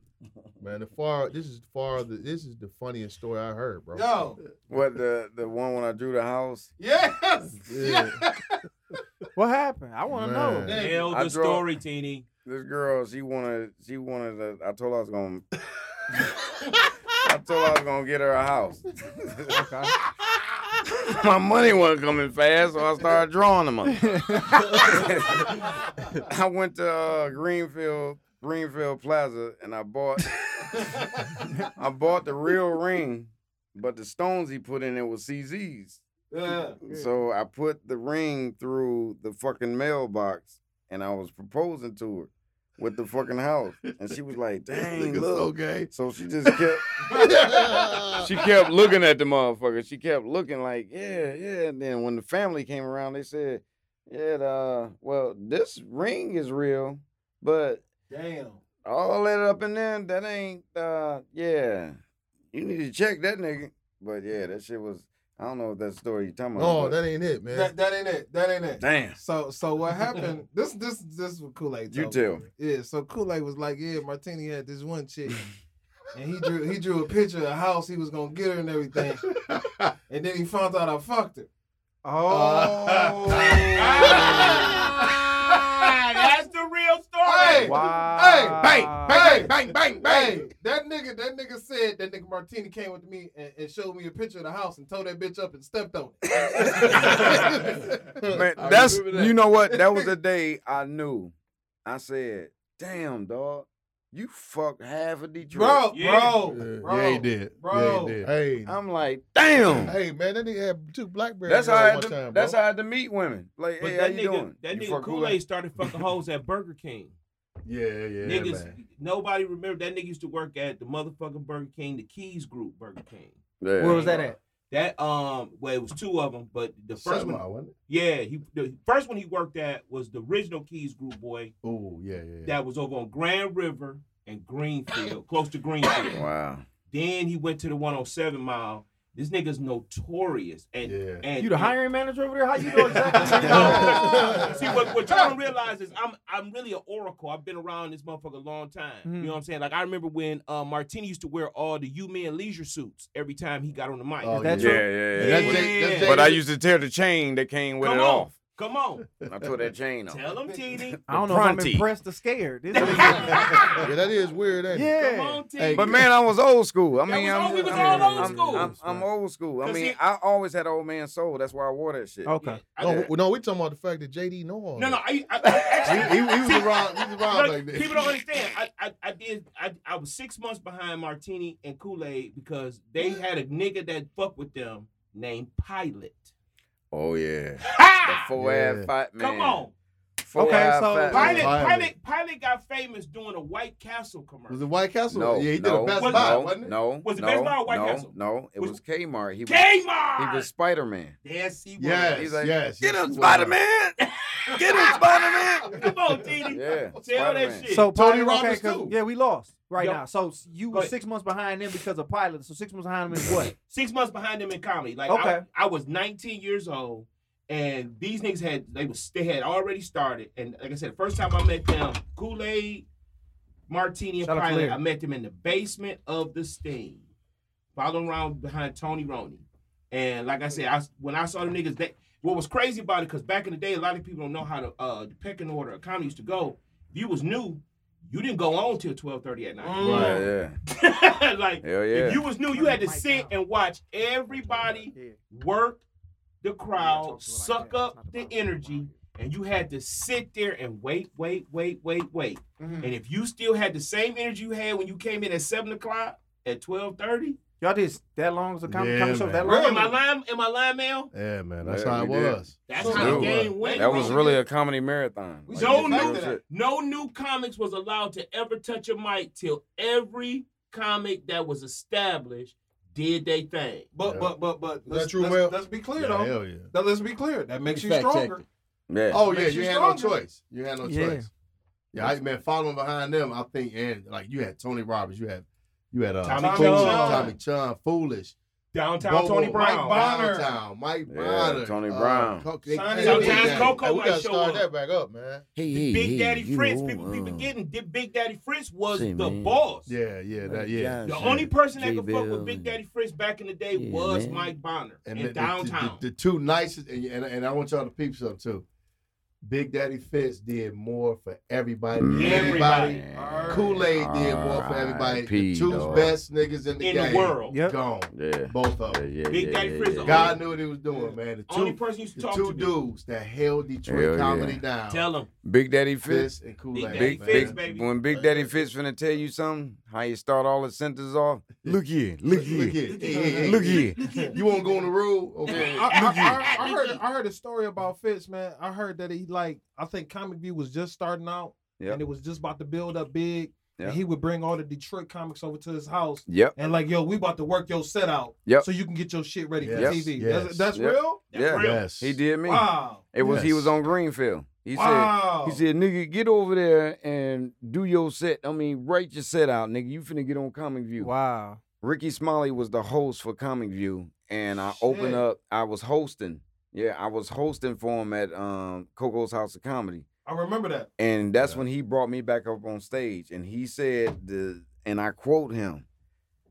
S7: Man, the far this is far the this is the funniest story I heard, bro.
S8: Yo,
S5: What the the one when I drew the house?
S8: yes,
S7: Yeah.
S8: yeah.
S2: What happened? I want to know.
S7: Man.
S8: Yeah.
S6: Tell
S5: I
S6: the
S5: draw-
S6: story, Teeny.
S5: This girl, she wanted, she wanted. A, I told her I was gonna. <laughs> <laughs> I told her I was gonna get her a house. <laughs> My money wasn't coming fast, so I started drawing them up. <laughs> I went to uh, Greenfield, Greenfield Plaza, and I bought, I bought the real ring, but the stones he put in it was CZ's.
S8: yeah.
S5: So I put the ring through the fucking mailbox, and I was proposing to her with the fucking house, and she was like, <laughs> "Dang,
S3: nigga's so
S5: look."
S3: gay.
S5: So she just kept. <laughs> she kept looking at the motherfucker. She kept looking like, yeah, yeah. And then when the family came around, they said, yeah, uh, well, this ring is real, but
S8: Damn.
S5: all that up in there, that ain't, uh, yeah. You need to check that nigga. But yeah, that shit was. I don't know if that story you're talking about.
S7: No,
S5: but-
S7: that ain't it, man.
S8: That, that ain't it. That ain't it.
S5: Damn.
S8: So so what <laughs> happened? this this this is what Kool Aid.
S5: You tell me.
S8: Yeah. So Kool Aid was like, yeah, Martini had this one chick, and he drew he drew a picture of a house he was gonna get her and everything, <laughs> and then he found out I fucked her.
S2: Oh.
S6: That's the real story.
S8: Hey,
S2: wow.
S8: Hey,
S3: bang, bang, bang, bang, bang.
S8: That nigga, that nigga said that nigga Martini came with me and, and showed me a picture of the house and tore that bitch up and stepped on it.
S5: Man, <laughs> that's
S3: that.
S5: you know what? That was the <laughs> day I knew. I said, "Damn, dog, you fucked half of Detroit."
S8: bro,
S6: Yeah.
S8: bro,
S3: Yeah,
S8: bro,
S3: yeah, he did.
S8: bro.
S3: Yeah, he did.
S7: Hey,
S5: I'm like, "Damn."
S7: hey, man, that nigga had two blackberries
S5: That's how I had to,
S7: time,
S5: that's how I had to meet women. Like,
S6: But
S5: hey,
S6: that
S5: how you
S6: nigga,
S5: doing?
S6: that
S5: You
S6: nigga Kool Aid started fucking hoes at Burger King.
S3: Yeah, yeah,
S6: Niggas,
S3: man.
S6: nobody remember that nigga used to work at the motherfucking Burger King, the Keys Group Burger King.
S5: Yeah.
S2: Where was that at?
S6: That um, well, it was two of them, but the first
S3: Something,
S6: one,
S3: wasn't it?
S6: yeah, he the first one he worked at was the original Keys Group boy
S3: Oh, yeah, yeah. yeah.
S6: that was over on Grand River and Greenfield, close to Greenfield. <coughs>
S5: Wow.
S6: Then he went to the 107 mile. This nigga's notorious, and
S3: Yeah.
S6: and
S2: You the
S6: and-
S2: hiring manager over there? How you know <laughs> exactly? <laughs>
S6: See what, what y'all don't realize is I'm I'm really an oracle. I've been around this motherfucker a long time.
S2: Mhm.
S6: You know what I'm saying? Like I remember when uh, Martini used to wear all the U Men leisure suits every time he got on the mic.
S3: Oh,
S2: Is that
S5: Yeah,
S2: true?
S5: yeah,
S3: And
S5: yeah.
S3: that's Jay- that's
S5: But I used to tear the chain that came with
S6: Come
S5: it
S6: on.
S5: off.
S6: Come on,
S5: I tore that chain off.
S6: tell him, Teeny.
S2: I don't know if I'm
S5: Fronty.
S2: impressed or scared. This <laughs>
S7: yeah, that is weird, ain't it?
S2: yeah.
S6: Come on, Teeny.
S3: Hey,
S5: But man, I was old school. I
S6: That
S5: mean,
S6: was
S5: I'm,
S6: all- we was
S5: I'm,
S6: all old
S5: I'm-
S6: school.
S5: I'm, I'm old school. I
S6: 'Cause
S5: mean,
S6: he-
S5: I always had old man soul. That's why I wore that shit.
S2: Okay.
S6: I-
S7: No,
S5: Yeah.
S7: w- no, we talking about the fact that JD know all
S6: no, no.
S7: that.
S6: I, I, I actually,
S3: he, he, he was around. He was around
S6: Look,
S3: like this.
S6: people don't understand. I, I, I did. I, I was six months behind Martini and Kool Aid because they mm. had a nigga that fucked with them named Pilot.
S5: Oh yeah. The four
S3: Yeah.
S5: ass fat man.
S6: Come on,
S5: Four
S2: Okay, so
S5: fat
S6: Pilot,
S5: man.
S3: Pilot.
S6: Pilot, Pilot got famous doing a White Castle commercial.
S3: Was it White Castle?
S5: No,
S3: yeah, he did
S5: no,
S3: a Best
S6: Was-
S3: Buy,
S5: no,
S3: wasn't it?
S5: no,
S6: Was it
S5: no,
S6: Best Buy or White
S5: no,
S6: Castle?
S5: No, it
S6: Was-
S5: was Kmart. He was,
S6: Kmart.
S5: he was Spider Man.
S6: Yes, he was.
S3: Yes,
S5: He's like,
S3: yes.
S5: Get
S3: yes,
S5: him. Spider Man! <laughs> Get him, Spider Man!
S6: Come on, Tini.
S5: Yeah,
S6: Tell
S5: Spider-Man.
S6: that shit.
S2: So
S3: Tony
S2: Pilot, okay,
S3: Roberts,
S2: 'cause-
S3: too.
S2: yeah, we lost right
S6: Yo.
S2: now. So you
S6: Go
S2: were
S6: ahead.
S2: six months behind them because of Pilot. So six months behind them is <clears throat> what?
S6: six months behind them in comedy. Like
S2: Okay.
S6: I, I was 19 years old, and these niggas had they was they had already started. And like I said, the first time I met them, Kool Aid, Martini, and
S2: Shout out to
S6: Pilot,
S2: Larry.
S6: I met them in the basement of the Steam, following around behind Tony Roney. And like I said, I when I saw the niggas, they what was crazy about it because back in the day, a lot of people don't know how to uh the pecking order of comedy used to go. If you was new, you didn't go on till 12:30 at night.
S5: Yeah, yeah. <laughs>
S6: like
S5: Hell yeah.
S6: if you was new, you had to sit and watch everybody work the crowd, suck up the energy, and you had to sit there and wait, wait, wait, wait, wait.
S2: Mhm.
S6: And if you still had the same energy you had when you came in at seven o'clock at twelve thirty,
S2: Y'all did that long as a comedy,
S3: Yeah,
S2: comedy show?
S3: man.
S2: That
S6: am
S2: long?
S6: I lying? Am I lying, Mel?
S3: Yeah, man. That's
S5: Yeah,
S3: how it
S5: we did.
S3: was.
S6: That's
S8: So-
S6: how the game went.
S5: That was really a comedy marathon. Like,
S6: No new- no new comics was allowed to ever touch a mic till every comic that was established did they thing.
S8: But
S3: Yeah.
S8: but but but
S7: that
S8: let's,
S7: true,
S8: let's,
S7: Mel?
S8: let's be clear
S3: Yeah,
S8: though.
S3: hell yeah.
S8: Now, let's be clear. That makes you
S6: Fact
S8: stronger.
S5: Yeah.
S3: Oh yeah, you
S8: you
S3: had no choice. You had no choice. Yeah, I man, following behind them, I think, and like you had Tony Roberts, you had you had uh,
S6: Tommy
S3: Foolish,
S8: Chong.
S3: Tommy Chun, Foolish,
S6: Downtown
S3: Bobo,
S6: Tony
S3: Mike
S6: Brown.
S8: Bonner.
S3: Downtown, Mike
S5: Yeah,
S3: Bonner,
S5: Tony
S3: uh,
S5: Brown.
S3: Co- they-
S8: Sonny
S3: they-
S6: Sometimes
S3: they-
S6: Coco- Coco
S7: Hey, we gotta start
S6: up.
S7: that back up, man.
S5: Hey,
S6: Big Daddy
S5: you
S6: Fritz,
S5: know,
S6: people keep
S5: uh,
S6: forgetting. Big Big Daddy Fritz was
S5: Say,
S6: the
S5: man.
S6: boss.
S3: Yeah, yeah, that yeah.
S6: The
S5: Gosh,
S6: only person that
S5: J
S6: could fuck with Big Daddy Fritz back in the day
S5: Yeah,
S6: was
S5: man.
S6: Mike Bonner
S3: And
S6: in
S3: the, the-
S6: downtown.
S3: The, the two nicest, and, and and I want y'all to peep something too. Big Daddy Fitz did more for everybody. than
S6: mm.
S5: Everybody.
S3: Kool Aid did more for everybody. The two
S5: dog.
S3: best niggas in the
S6: In the
S3: game.
S6: world.
S2: Yep.
S3: Gone.
S5: Yeah.
S3: Both of them.
S5: yeah,
S6: Big
S5: yeah,
S6: Daddy
S5: yeah,
S6: Fritz,
S5: yeah.
S3: God knew what he was doing, man. The
S6: Only
S3: two,
S6: person used to
S3: the
S6: talk
S3: two
S6: to me.
S3: dudes that held Detroit
S5: Hell yeah.
S3: comedy down.
S6: Tell them.
S5: Big Daddy Fitz.
S3: Fitz and Kool
S6: Big
S3: Aid.
S6: Daddy
S5: Big,
S3: man.
S6: Fitz, baby.
S5: when Big Daddy Fitz finna tell you something, how you start all the sentences off. Look here, look here,
S3: Look here. Hey, hey, hey.
S5: look here.
S3: You won't go on the road? Okay.
S8: I, I, I, I heard I heard a story about Fitz, man. I heard that he like I think Comic View was just starting out
S5: Yep.
S8: and it was just about to build up big.
S5: Yep.
S8: And he would bring all the Detroit comics over to his house
S5: Yep.
S8: and like, yo, we about to work your set out
S5: Yep.
S8: so you can get your shit ready
S3: Yes,
S8: for TV.
S3: yes.
S8: That's, that's
S5: Yep.
S8: real?
S6: That's
S5: Yeah.
S6: real.
S3: Yes.
S5: He did me.
S8: Wow.
S5: It was he was on Greenfield. He
S8: wow.
S5: said he said, nigga, get over there and do your set. I mean, write your set out, nigga. You finna get on Comic View.
S2: Wow.
S5: Rickey Smiley was the host for Comic View, and I opened up. I was hosting. Yeah, I was hosting for him at um, Coco's House of Comedy.
S8: I remember that.
S5: And that's
S3: Yeah.
S5: when he brought me back up on stage and he said the and I quote him,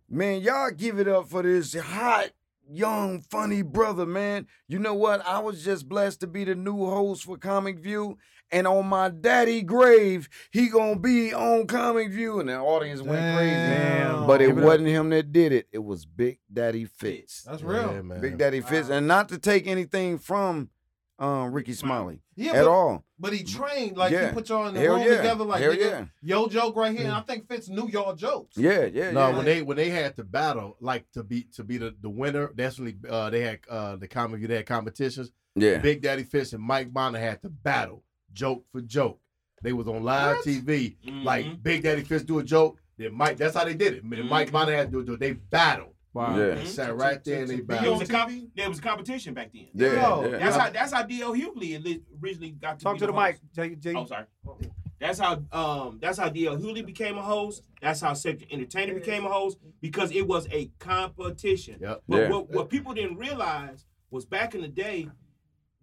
S5: Man, y'all give it up for this hot, young, funny brother, man. You know what? I was just blessed to be the new host for Comic View. And on my daddy grave, he gonna be on Comic View. And the audience went crazy.
S2: Damn.
S5: But it
S2: Give it
S5: wasn't him that did it. It was Big Daddy Fitz.
S8: That's
S3: Yeah,
S8: real.
S3: man.
S5: Big Daddy Fitz. And not to take anything from um, Rickey Smiley
S8: Yeah,
S5: at
S8: but,
S5: all.
S8: but he trained like
S5: Yeah.
S8: he put y'all in the
S5: Hell
S8: room
S5: yeah.
S8: together like
S5: Hell
S8: nigga,
S5: yeah.
S8: yo joke right here. And I think Fitz knew y'all jokes.
S5: Yeah, yeah,
S3: No,
S5: yeah.
S3: when they when they had to battle, like to be to be the, the winner, that's when they, uh, they had uh, the comic view they had competitions.
S5: yeah.
S3: Big Daddy Fitz and Mike Bonner had to battle joke for joke. They was on live
S8: What?
S3: TV.
S6: Mhm.
S3: Like Big Daddy Fitz do a joke, then Mike. That's how they did it. Then Mike. Bonner had to do it. They battled.
S2: Wow.
S5: Yeah.
S3: They sat right there and they
S8: To- to-
S3: battled.
S6: was, a com- there was a competition back then.
S5: Yeah,
S8: Yo,
S5: yeah.
S6: That's how that's how D.L. Hughley originally got to
S2: Talk
S6: be
S2: to the
S6: host.
S2: mic, J. J.
S6: Oh, sorry. That's how um that's how D.L. Hughley became a host. That's how Cedric Entertainer became a host because it was a competition.
S3: Yep.
S6: But
S5: Yeah.
S6: what, what people didn't realize was back in the day,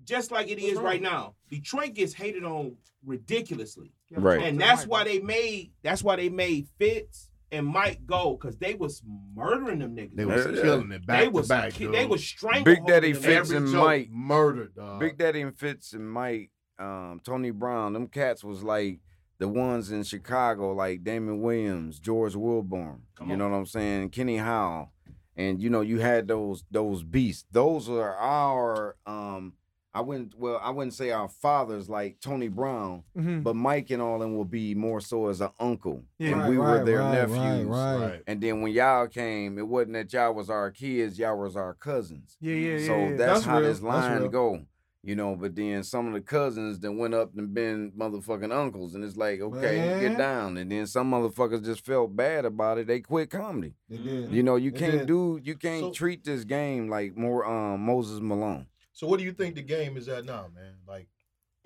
S6: just like it is right now, Detroit gets hated on ridiculously.
S5: Right.
S6: And that's why they made that's why they made Fitz and Mike go because they was murdering them niggas.
S3: They was
S5: Yeah, yeah.
S3: killing it back
S6: they
S3: to
S6: was
S3: back.
S6: ki-
S3: dude.
S6: they was strangling
S5: Big Daddy
S6: them
S5: Fitz and Mike.
S3: murdered. Dog.
S5: Big Daddy and Fitz and Mike, um, Tony Brown, them cats was like the ones in Chicago, like Damon Williams, George Wilborn.
S6: Come
S5: you
S6: on.
S5: know what I'm saying? Kenny Howell. And you know, you had those those beasts. Those are our um I wouldn't well, I wouldn't say our fathers like Tony Brown,
S2: Mhm.
S5: but Mike and all them will be more so as an uncle.
S2: Yeah.
S5: and
S8: Right,
S5: we were
S8: right,
S5: their
S8: right,
S5: nephews.
S8: right, right.
S3: Right.
S5: And then when y'all came, it wasn't that y'all was our kids, y'all was our cousins.
S2: Yeah, yeah, yeah.
S5: So
S2: yeah.
S5: that's,
S8: That's
S5: how
S8: real.
S5: this line
S8: real.
S5: go. You know, but then some of the cousins that went up and been motherfucking uncles, and it's like, okay,
S8: Man.
S5: get down. And then some motherfuckers just felt bad about it. They quit comedy.
S8: They did.
S5: You know, you
S8: They
S5: can't
S8: did.
S5: do, you can't
S7: So-
S5: treat this game like more um Moses Malone.
S7: So what do you think the game is at now, man? Like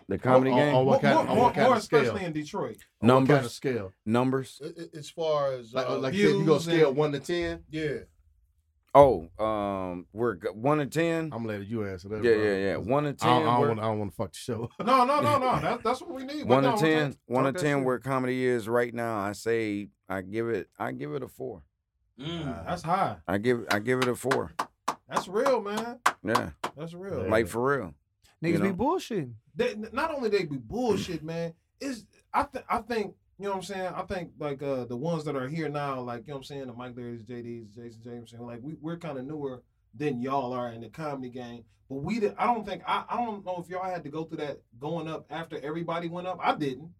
S5: The comedy
S3: on-
S5: game,
S3: on
S8: More,
S3: what kind
S8: more,
S3: of- on
S8: more,
S3: what kind
S8: more
S3: of scale?
S8: especially in Detroit.
S3: On what kind of
S5: numbers,
S3: scale?
S5: numbers.
S7: a- a- as far as
S3: Like,
S7: uh,
S3: like you said, you go scale
S8: and-
S3: one to ten.
S7: yeah,
S5: Oh, um, we're g- one to ten.
S3: I'm gonna let you answer that.
S5: Yeah,
S3: bro.
S5: yeah, yeah. One to ten.
S3: don't, I don't want. Don't want to fuck the show.
S8: No, no, no, no. <laughs> That's that's what we need.
S5: one
S8: But
S5: to
S8: no,
S5: ten.
S8: talk-
S5: One to ten.
S8: shit.
S5: Where comedy is right now, I say I give it. I give it a four.
S6: Mm.
S8: Uh, that's high.
S5: I give. I give it a four.
S8: That's real, man.
S5: Yeah,
S8: That's real.
S3: Yeah.
S5: like for real.
S2: Niggas
S5: you
S2: be
S5: know.
S2: bullshitting.
S8: They, not only they be bullshit, man. Is I think I think you know what I'm saying. I think like uh the ones that are here now, like you know what I'm saying, the Mike Larry's, JD's, Jason Jameson, like we we're kind of newer than y'all are in the comedy game. But we did. I don't think I I don't know if y'all had to go through that going up after everybody went up. I didn't.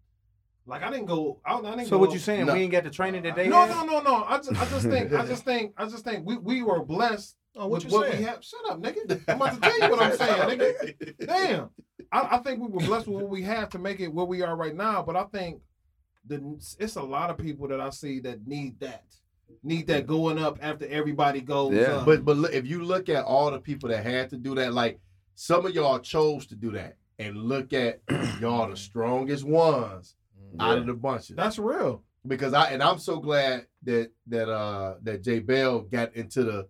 S8: Like I didn't go. I, I didn't.
S2: So
S8: go
S2: what
S8: up-
S2: you saying?
S3: No.
S2: We ain't get the training that they
S8: no, no, no, no. I just, I just think, I just think, I just think we, we were blessed
S7: Oh, what
S8: with
S7: you
S8: what
S7: saying?
S8: we have. Shut up, nigga. I'm about to tell you what I'm saying, nigga. <laughs> Damn. I, I think we were blessed with what we have to make it where we are right now. But I think the it's a lot of people that I see that need that, need that going up after everybody goes.
S5: Yeah.
S8: up.
S3: But but look, if you look at all the people that had to do that, like some of y'all chose to do that, and look at <clears throat> y'all the strongest ones out of the bunches.
S8: that's real.
S3: because I and I'm so glad that that uh that Jay Bell got into the.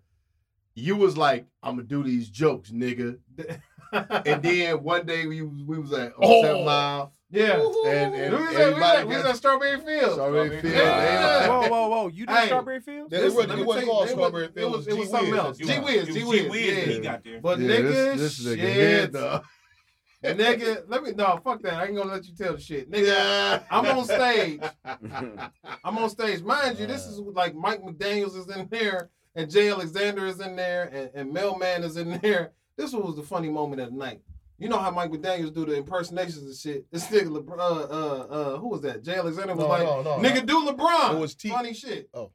S3: You was like, I'm gonna do these jokes, nigga. <laughs> And then one day we we was at on
S7: Oh.
S3: Seven Mile,
S8: yeah.
S3: and and
S8: we, was at,
S3: everybody
S8: we was
S3: got
S8: at Strawberry Fields.
S3: Strawberry Fields.
S8: Yeah.
S2: Whoa, whoa, whoa! You did
S8: Hey.
S2: Strawberry Fields?
S7: It
S8: Listen,
S7: wasn't- it wasn't
S8: tell you,
S7: called
S8: it
S7: Strawberry
S8: was- It was, it was something
S7: Wiz
S8: else. G
S7: time.
S8: Wiz, G
S6: was
S8: Wiz,
S6: Wiz when he got there.
S8: But
S3: Yeah,
S8: nigga,
S3: this, this nigga
S8: shit.
S3: head <laughs>
S8: nigga, let me no fuck that. I ain't gonna let you tell the shit, nigga.
S3: Yeah.
S8: I'm on stage. <laughs> I'm on stage. Mind you, this is uh. like Mike McDaniels is in there, and Jay Alexander is in there, and, and Mailman is in <laughs> there. This was the funny moment of the night. You know how Michael Daniels do the impersonations and shit. This nigga, LeBron, uh, uh, uh, who was that? Jay Alexander was
S7: No,
S8: like,
S7: no, no.
S8: nigga, do LeBron.
S7: It was T-
S8: funny shit.
S7: Oh.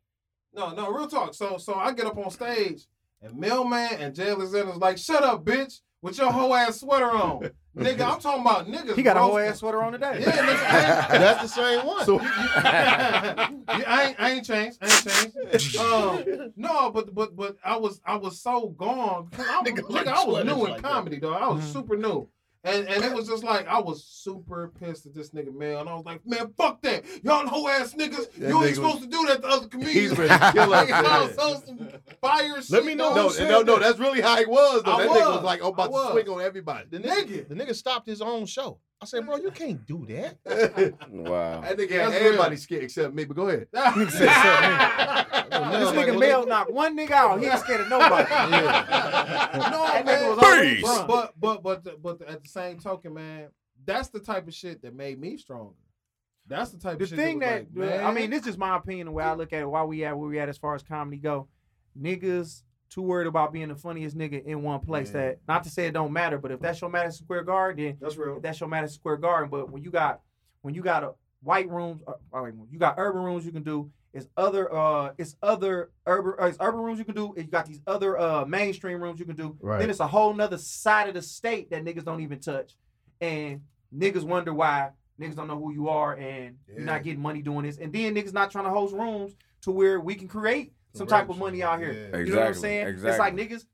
S8: no, no, real talk. So, so I get up on stage, and Mailman and Jay Alexander's like, shut up, bitch, with your whole ass sweater on, <laughs> nigga. I'm talking about niggas.
S2: He got a whole ass sweater on today.
S8: Yeah, nigga. <laughs>
S7: That's the same one.
S3: So <laughs>
S8: yeah, I ain't, I ain't changed. I ain't changed. <laughs> Um, no, but but but I was I was so gone. I,
S7: Nigga
S8: nigga, I was new in
S7: like that.
S8: comedy, though. I was
S2: Mhm.
S8: super new, And and it was just like I was super pissed at this nigga, man. And I was like, man, fuck that. Y'all hoe ass niggas.
S3: That
S8: you ain't
S3: nigga
S8: supposed to do that to other comedians.
S3: He's ready to kill us. <laughs>
S8: Like, I
S3: man.
S8: was some fire shit.
S7: Let me know
S8: dog.
S3: No, no, no, that's really how he was. Though.
S8: I
S3: that nigga
S8: was.
S3: was like, oh, I'm
S8: I
S3: about
S8: was.
S3: to swing on everybody.
S7: The nigga, the nigga stopped his own show. I said, bro, you can't do that. <laughs>
S5: Wow.
S3: That nigga had
S8: That's
S3: everybody scared except me. But go ahead. <laughs>
S2: This nigga
S7: well,
S2: Mel knocked one nigga out. He ain't scared of nobody.
S8: No,
S2: That
S8: man.
S2: nigga was always
S5: Beast.
S2: drunk.
S8: But but but the- but at the same token, man, that's the type of shit that made me stronger. That's the type
S2: the
S8: of shit
S2: thing
S8: that,
S2: that,
S8: was like,
S2: I mean, this is just my opinion the way I look at it. Why we at where we at as far as comedy go, niggas too worried about being the funniest nigga in one place.
S3: Yeah.
S2: That not to say it don't matter, but if that's your Madison Square Garden, then
S8: that's real.
S2: that's your Madison Square Garden. But when you got when you got a white rooms, uh, uh, you got urban rooms you can do. It's other uh, it's other urban uh, it's urban rooms you can do. And you got these other uh mainstream rooms you can do.
S3: Right.
S2: Then it's a whole nother side of the state that niggas don't even touch, and niggas wonder why niggas don't know who you are and you're not getting money doing this. And then niggas not trying to host rooms to where we can create some type of money out here.
S3: Yeah.
S2: You know what I'm
S5: Exactly,
S2: saying? It's like niggas.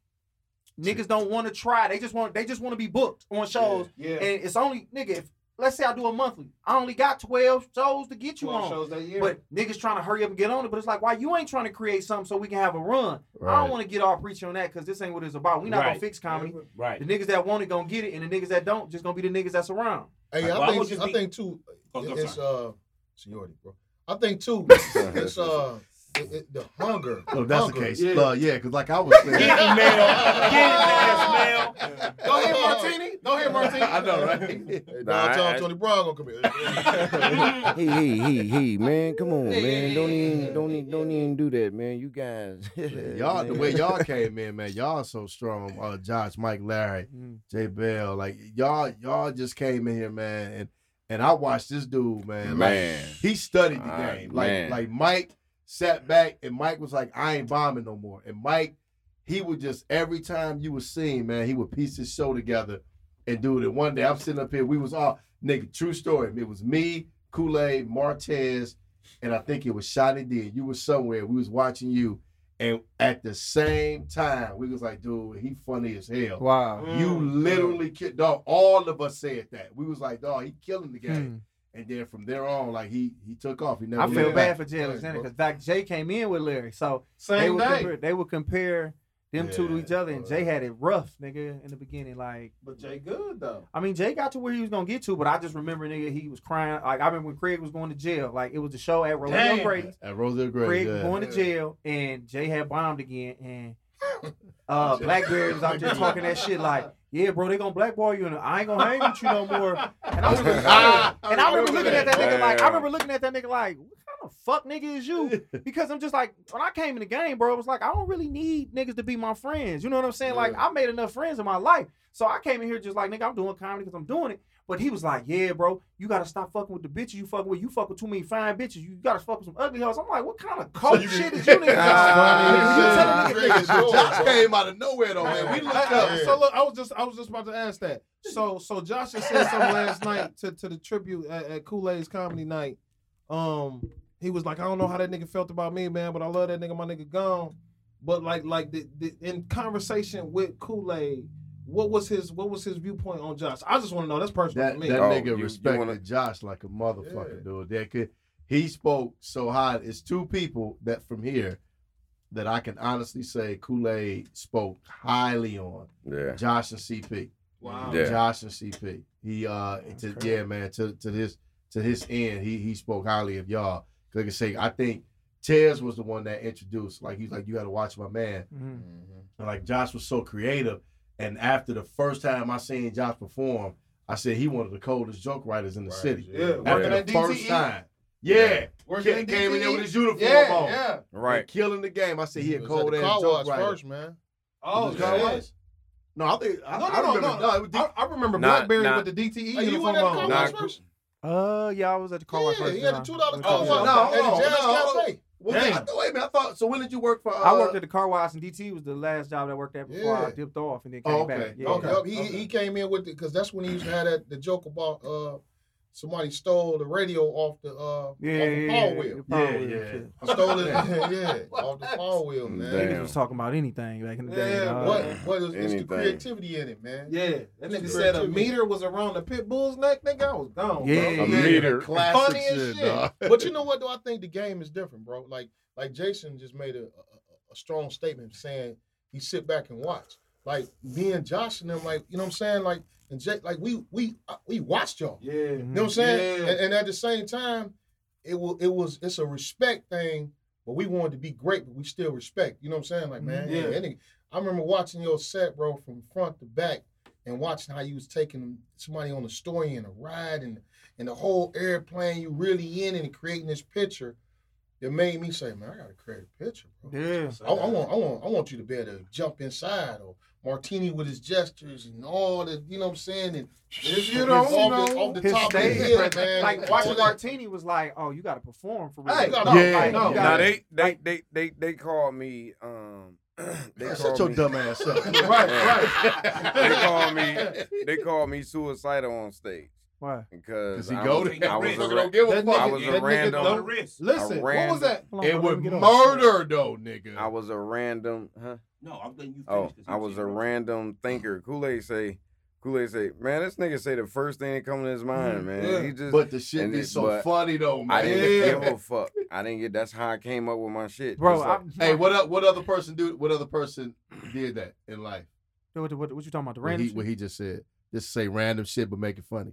S2: Niggas don't want to try. They just want. They just want to be booked on shows.
S8: Yeah.
S2: And it's only nigga. If let's say I do a monthly, I only got twelve shows to get you
S8: 12
S2: on.
S8: shows that year.
S2: But niggas trying to hurry up and get on it. But it's like, why you ain't trying to create something so we can have a run? I don't want to get off preaching on that because this ain't what it's about. We not gonna fix comedy.
S6: Right.
S2: The niggas that want it gonna get it, and the niggas that don't just gonna be the niggas that's around.
S7: Hey,
S6: Well, I
S7: I think
S6: just
S7: I
S6: be-
S7: think too.
S6: Oh,
S7: it's uh seniority, bro. I think too. <laughs> it's uh it, it, the hunger.
S3: Oh, that's
S7: hunger.
S3: the case.
S8: Yeah.
S3: Uh, yeah, because like I was saying.
S6: Get it, Mel. Get it, ass Mel. <laughs>
S8: Go ahead, Martini. Go ahead, Martini.
S3: I know, right?
S7: Hey,
S5: Nah,
S7: downtown
S5: I-
S7: Tony Brown gonna come here. <laughs>
S9: hey, hey, hey, hey, man, come on, man. Don't even, don't even, don't even do that, man. You guys, <laughs>
S3: y'all, the way y'all came in, man, y'all so strong. Uh, Josh, Mike, Larry, Jay Bell, like y'all, y'all just came in here, man, and and I watched this dude, man. like,
S5: Man.
S3: he studied the game. Like
S5: man.
S3: like Mike sat back and Mike was like, I ain't bombing no more. And Mike, he would just every time you was seen, man, he would piece his show together and do it. And one day I'm sitting up here, we was all nigga, true story. It was me, Kool-Aid, Martez, and I think it was Shotty D. You were somewhere. We was watching you. And at the same time, we was like, dude, he funny as hell.
S2: Wow.
S3: You
S8: Mm.
S3: literally killed dog. All of us said that. We was like, dog, he killing the
S2: Hmm.
S3: game. And then from there on, like he he took off. He never
S2: I feel bad
S3: back.
S2: for Jay Alexander because Dr. J came in with Larry, so they
S8: Same
S2: would
S8: day.
S2: compare, they would compare them two to each other, and. Jay had it rough, nigga, in the beginning. Like,
S8: But Jay good though.
S2: I mean, Jay got to where he was gonna get to, but I just remember, nigga, he was crying. Like, I remember when Craig was going to jail. Like, it was the show at Rolando
S8: Damn.
S3: At Roseville Gray.
S2: Craig
S3: yeah.
S2: going to jail, and Jay had bombed again, and <laughs> uh, Blackberry was out there <laughs> talking that shit like, "Yeah, bro, they gonna blackball you, and I ain't gonna hang with you no more." <laughs> And I remember, <laughs> and I remember looking at that nigga like, I remember looking at that nigga like, "What kind of fuck nigga is you?" <laughs> Because I'm just like, when I came in the game, bro, it was like, I don't really need niggas to be my friends. You know what I'm saying? Like, I made enough friends in my life, so I came in here just like, nigga, I'm doing comedy because I'm doing it. But he was like, yeah, bro, you gotta stop fucking with the bitches you fuck with. You fuck with too many fine bitches. You gotta fuck with some ugly hoes. I'm like, what kind of cold
S3: you
S2: shit
S3: can-
S2: is you niggas? <laughs> You
S3: funny
S2: telling niggas-
S7: Niggas
S3: Josh came out of nowhere though, man. We looked up.
S8: hey, so look, I was just I was just about to ask that. So so Josh just said something last night to, to the tribute at, at Kool-Aid's comedy night. Um, he was like, I don't know how that nigga felt about me, man, but I love that nigga. My nigga gone. But like like the, the, in conversation with Kool-Aid, what was his what was his viewpoint on Josh? I just want to know. That's personal
S3: That
S8: for me.
S3: that
S5: Oh,
S3: nigga
S5: you- you
S3: respected
S5: wanna-
S3: Josh like a motherfucker,
S7: Yeah.
S3: dude. That could he spoke so high. It's two people that from here that I can honestly say Kool-Aid spoke highly on.
S5: Yeah.
S3: Josh and CP.
S8: wow.
S5: Yeah.
S3: Josh and CP. He uh to, yeah, man, to to this to his end, he he spoke highly of y'all. 'Cause Like I say, I think Tez was the one that introduced, like he's like, you gotta watch my man.
S2: Mhm.
S3: And like Josh was so creative. And after the first time I seen Josh perform, I said he one of the coldest joke writers in the
S7: Right,
S3: city.
S8: Yeah,
S3: After
S8: working
S3: the
S8: at
S3: first time. Yeah.
S8: Working
S3: Came,
S8: at
S3: came in there
S8: DTE.
S3: with his uniform
S8: Yeah,
S3: on.
S8: yeah.
S5: Right.
S3: And killing the game. I said he a
S7: was at
S3: cold
S7: the
S3: ass
S7: car
S3: joke
S7: wash
S3: writer.
S7: first, man.
S8: Oh,
S3: Was it car
S8: shit.
S3: wash? No, I think I,
S8: No,
S3: I
S8: no, no,
S3: remember.
S8: no.
S3: it was
S8: I, I remember
S5: Nah,
S8: BlackBerry
S5: nah.
S8: with the DTE
S7: Hey, you
S8: uniform
S7: went at the car
S8: on.
S7: wash first?
S2: Uh, yeah, I was at the car wash
S7: Yeah,
S2: first.
S7: he had a two dollar
S2: With
S7: car
S2: the-
S7: wash
S3: No, no, no. Well,
S8: Dang.
S3: I thought, wait a minute. I thought. So when did you work for? Uh,
S2: I worked at the car wash, and DT was the last job that I worked at before I dipped off and then came
S3: Oh,
S2: back.
S3: okay.
S2: Yeah.
S7: Okay. Yup, he
S3: Okay.
S7: he came in with it because that's when he used to have that the joke about uh somebody stole the radio off the uh <laughs> <laughs>
S2: Yeah,
S7: off the
S2: yeah,
S7: ball
S2: yeah,
S7: wheel.
S2: the ball
S3: Yeah, yeah.
S7: Stole it, yeah, off the ball wheel, man.
S5: Damn.
S2: Niggas was talking about anything back in the day.
S8: Yeah.
S7: What what is it's the creativity in it, man?
S8: Yeah, that nigga said a meter was around the pit bull's neck. Nigga, I was gone.
S2: Yeah,
S8: bro.
S3: A
S2: yeah.
S3: meter.
S7: Classic
S8: Funny as
S3: shit,
S8: shit. <laughs>
S7: But you know what though? I think the game is different, bro. Like like Jason just made a, a, a strong statement saying he sit back and watch. Like me and Josh and them, like you know what I'm saying, like and Jake, like we we uh, we watched y'all.
S8: Yeah.
S7: You know what I'm saying?
S8: Yeah.
S7: And, and at the same time, it will it was it's a respect thing, but we wanted to be great, but we still respect. You know what I'm saying? Like, man,
S8: Yeah.
S7: yeah. any- I remember watching your set, bro, from front to back, and watching how you was taking somebody on a story and a ride and and the whole airplane you really in and creating this picture. It made me say, man, I gotta create a picture, bro.
S2: Yeah.
S7: I, I want, I want, I want you to be able to jump inside, or Martini with his gestures and all the, you know what I'm saying, and
S8: If you
S7: it's
S8: don't
S7: off the,
S8: know,
S7: off the
S2: His
S7: top of the
S2: stage
S7: head, man.
S2: Like
S7: all
S2: watching
S7: that.
S2: Martini was like, oh, you got to perform for real.
S8: Hey,
S2: You gotta-
S8: no,
S3: Yeah.
S2: like,
S8: no.
S5: Now they they they they they call me um <clears throat> they
S3: Man,
S5: call
S3: shut your
S5: me,
S3: dumb ass up. <laughs>
S8: Right, right.
S5: they call me they call me suicidal on stage
S2: Why?
S5: Because
S3: he
S5: I
S3: go
S5: was,
S3: there.
S5: I was a
S3: don't give a fuck.
S5: I was a random
S6: On the
S8: don't- Listen,
S5: A
S8: what was that?
S2: On,
S3: It
S2: let
S3: would
S2: me get off.
S3: murder though, nigga.
S5: I was a random huh
S6: No, I'm letting you oh, finish.
S5: oh
S6: 'cause
S5: I was a random thinker Kool Aid say Kool Aid say man this nigga say the first thing that come to his mind mm, man
S8: Yeah.
S5: he just
S3: but the shit
S5: and
S3: be
S5: it-
S3: so funny though, man.
S5: I didn't give a fuck I didn't get that's how I came up with my shit
S2: Bro,
S5: like-
S3: Hey, what up? What other person do? What other person did that in life?
S2: What, what, what you talking about? The
S3: What
S2: random
S3: he, what he just said. Just say random shit, but make it funny.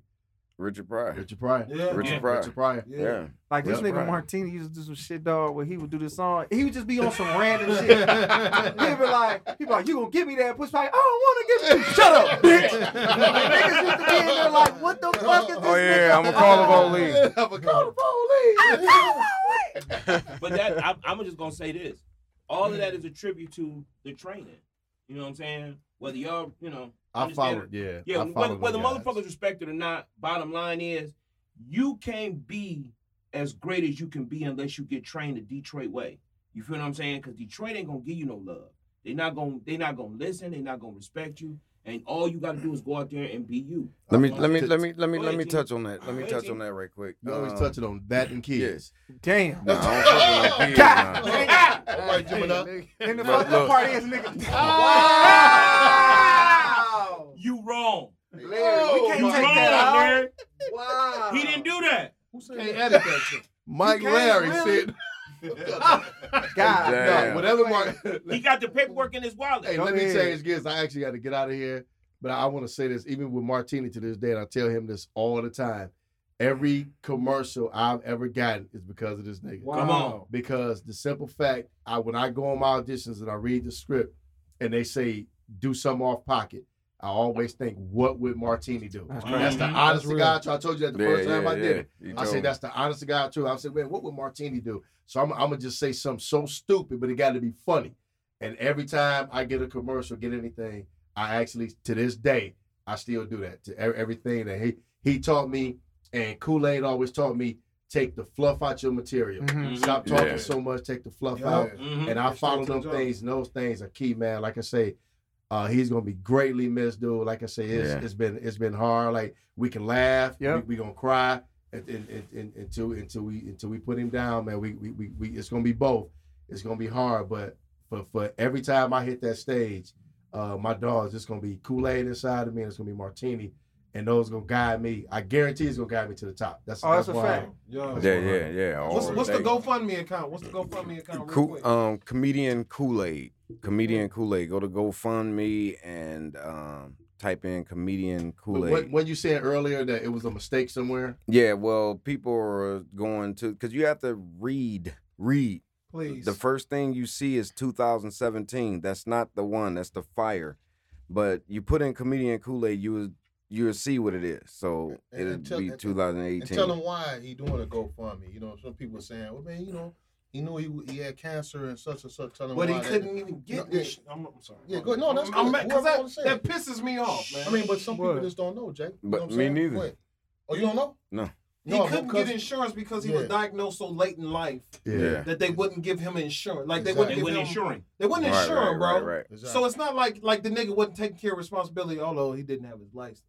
S5: Richard Pryor
S3: Richard Pryor.
S8: Yeah.
S5: Richard
S6: Yeah.
S5: Pryor
S3: Richard Pryor.
S8: Yeah.
S5: yeah
S2: Like this
S3: Yeah,
S2: nigga
S5: right.
S2: Martini used to do some shit, dog, where he would do this song. He would just be on some random shit. <laughs> He'd be like, he'd be like, you gonna give me that push back? I don't wanna give you. Shut up, bitch. <laughs> Niggas used to be in there like, what the fuck is this?
S5: oh yeah
S2: nigga?
S5: I'm gonna call the police <laughs>
S3: Have a
S2: Call the police.
S6: But that I'm, I'm just gonna say this. All of that is a tribute to the training. You know what I'm saying? Whether y'all, you know,
S3: I
S6: understand
S3: followed. Yeah.
S6: Yeah,
S3: I
S6: whether,
S3: followed
S6: whether
S3: them guys.
S6: motherfuckers respect it or not, bottom line is you can't be as great as you can be unless you get trained the Detroit way. You feel what I'm saying? Because Detroit ain't gonna give you no love. They not gonna they not gonna listen. They not gonna respect you. And all you gotta do is go out there and be you.
S5: let me
S6: Uh,
S5: let me
S3: to-
S5: let me let me
S6: Go
S5: let me touch on that let me touch on that right quick
S3: You always
S5: Um,
S3: touching on that and kids.
S2: Damn.
S5: no, I don't <laughs> fuck with kids,
S2: God
S5: nah.
S2: damn.
S7: Everybody jumping up.
S2: And the
S5: But
S2: fucked up part is, nigga.
S6: Wow! You wrong.
S2: Larry, we can't
S6: You
S2: take
S6: wrong,
S2: that out.
S6: Larry.
S2: Wow.
S6: He didn't do that.
S7: Who said
S8: Can't
S7: that?
S8: edit that shit.
S3: Mike Larry
S2: really-
S3: said, <laughs>
S2: God.
S5: Damn.
S3: no, whatever Mark.
S6: He got the paperwork in his wallet.
S3: Hey,
S2: Go
S3: let me
S2: ahead.
S3: change gears. I actually got to get out of here, but I, want to say this even with Martini to this day, and I tell him this all the time. Every commercial I've ever gotten is because of this nigga.
S6: Come on.
S3: Because the simple fact, I when I go on my auditions and I read the script, and they say do something off pocket, I always think, what would Martini do?
S2: That's
S3: that's the honest to God truth. I told you that the
S5: Yeah,
S3: first time
S5: yeah,
S3: I did
S5: yeah.
S3: it.
S5: You
S3: I said that's the honest to God truth. I said, man, what would Martini do? So I'm, I'm gonna just say something so stupid, but it got to be funny. And every time I get a commercial, get anything, I actually to this day I still do that to everything that he he taught me, and Kool Aid always taught me take the fluff out your material.
S2: Mhm.
S3: Stop talking
S5: Yeah.
S3: so much. Take the fluff
S8: Yeah.
S3: out.
S6: Mhm.
S3: And I follow
S8: to
S3: them things. And those things are key, man. Like I say, uh, he's gonna be greatly missed, dude. Like I say, it's,
S5: Yeah.
S3: it's been it's been hard. Like we can laugh,
S2: Yep.
S3: we, we gonna cry and, and, and, and- until until we until we put him down, man. We, we we we it's gonna be both. It's gonna be hard, but for for every time I hit that stage, uh, my dog's just gonna be Kool Aid inside of me, and it's gonna be Martini, and those gonna guide me. I guarantee it's gonna guide me to the top. That's
S2: Oh, that's a fact.
S8: Yo.
S5: yeah yeah yeah
S8: What's,
S5: all
S8: what's the. GoFundMe account? What's the GoFundMe account? Real quick?
S5: um, comedian Kool Aid, comedian Kool Aid. Go to GoFundMe and um, type in comedian Kool Aid.
S3: when you said earlier that it was a mistake somewhere,
S5: Yeah, well, people are going to because you have to read, read.
S8: Please.
S5: The first thing you see is 2017. That's not the one. That's the fire. But you put in comedian Kool Aid, you will you will see what it is. So
S7: And-
S5: it'll
S7: and tell-
S5: be
S7: 2018. And tell
S5: 2018.
S7: him why he doing a GoFundMe. You know, some people are saying, "Well, man, you know, he knew he, he had cancer and such and such." Tell him
S8: but he couldn't even get
S7: No,
S8: this. I'm, I'm sorry.
S7: Yeah, go- no, that's
S8: I'm,
S7: good.
S8: mad- 'cause that, that pisses me off, man.
S7: I mean, but some people
S2: What?
S7: just don't know, Jake. You
S5: But
S7: know what I'm
S5: me
S7: saying?
S5: neither.
S7: Go. Oh, you don't know?
S5: No.
S8: he
S7: No,
S8: couldn't get insurance because he
S7: Yeah.
S8: was diagnosed so late in life
S5: Yeah.
S8: that they wouldn't give him insurance. Like they wouldn't
S6: They
S8: give
S6: went
S8: him.
S6: insuring.
S8: They wouldn't
S5: Right,
S8: insure him,
S5: right,
S8: bro.
S5: right, right.
S7: Exactly.
S8: So it's not like like the nigga wasn't taking care of responsibility, although he didn't have his license.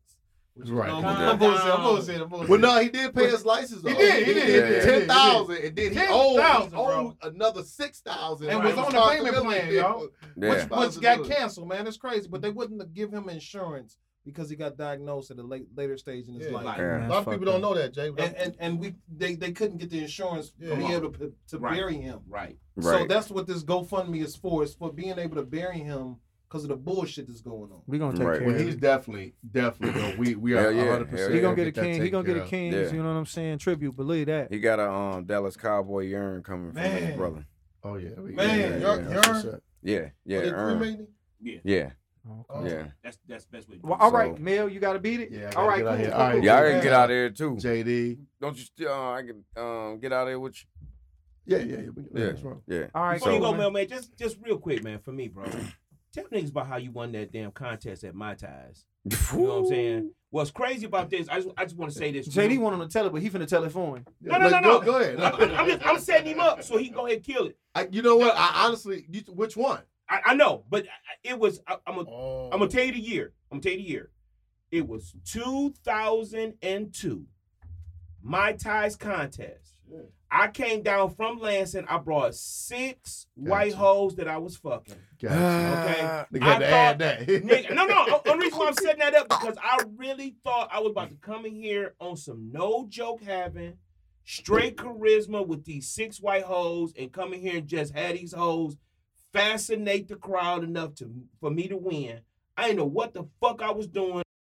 S3: Right.
S8: No, I'm bullshit. I'm
S6: down.
S8: bullshit. I'm bullshit.
S3: Well, no, he did pay his license.
S8: He
S3: though.
S8: did, he did,
S5: he did, he
S3: ten thousand, and then he owed,
S8: 10,000,
S3: he owed another six thousand.
S8: And was on the payment plan, y'all.
S5: Yeah.
S8: which, which got
S3: Responsibility.
S8: canceled, man. It's crazy, but they wouldn't give him insurance because he got diagnosed at a late later stage in his
S7: Yeah.
S8: life.
S5: Yeah.
S7: A lot of people don't know that, Jay.
S8: And, and and we they, they couldn't get the insurance
S7: Yeah.
S8: to be able to, to
S6: Right.
S8: bury him.
S6: Right.
S5: right.
S8: So that's what this GoFundMe is for. It's for being able to bury him because of the bullshit that's going on.
S2: We gonna take
S5: Right.
S2: care
S3: Well,
S2: of
S3: he's
S2: it.
S3: definitely, definitely. Though, we we are
S5: Hell yeah,
S3: hundred percent.
S2: He gonna get a king. He gonna get a king.
S5: Yeah.
S2: You know what I'm saying? Tribute. Believe that.
S5: He got a um Dallas Cowboy urn coming from his brother.
S3: Oh yeah,
S8: Man,
S3: yeah,
S7: y'all-
S3: yeah,
S7: y'all-
S3: that's.
S5: Yeah, yeah, urn.
S7: cremating?
S5: Yeah,
S2: Okay.
S5: yeah.
S6: That's that's the best way. to do
S2: Well, all right,
S5: So-
S2: Mel, you gotta beat it.
S3: Yeah, I
S2: all
S3: gotta
S2: right,
S3: get out
S2: cool,
S3: here.
S2: cool,
S3: All right,
S2: cool.
S5: Y'all
S3: Yeah.
S5: can get out of there too.
S3: JD.
S5: Don't you still? Uh, I can um get out of there with
S3: Yeah, yeah, yeah. We,
S5: Yeah.
S3: That's wrong.
S5: you. Yeah.
S2: All right,
S6: Before you go. Mel, man, just just real quick, man, for me, bro. Tell niggas about how you won that damn contest at My Ties. You know what I'm saying? What's crazy about this? I just I just want to say this.
S2: JD want him to tell it, but he finna tell it for him.
S6: No, no, no,
S3: Like,
S6: no.
S3: Go, go ahead.
S6: I'm, I'm just, I'm setting him up so he can go ahead and kill it.
S3: I, you know what? I honestly, you, which one?
S6: I, I know, but it was. I, I'm gonna
S7: Oh.
S6: I'm gonna tell you the year. I'm gonna tell you the year. It was 2002. My Ties contest. I came down from Lansing. I brought six white
S3: Gotcha.
S6: hoes that I was fucking.
S3: Gotcha.
S6: Okay.
S3: Nigga
S6: I
S3: had to add
S6: thought-
S3: that. <laughs>
S6: Nigga, no, no. The only reason why I'm setting that up <laughs> because I really thought I was about to come in here on some no joke having, straight charisma with these six white hoes and come in here and just have these hoes fascinate the crowd enough to for me to win. I didn't know what the fuck I was doing.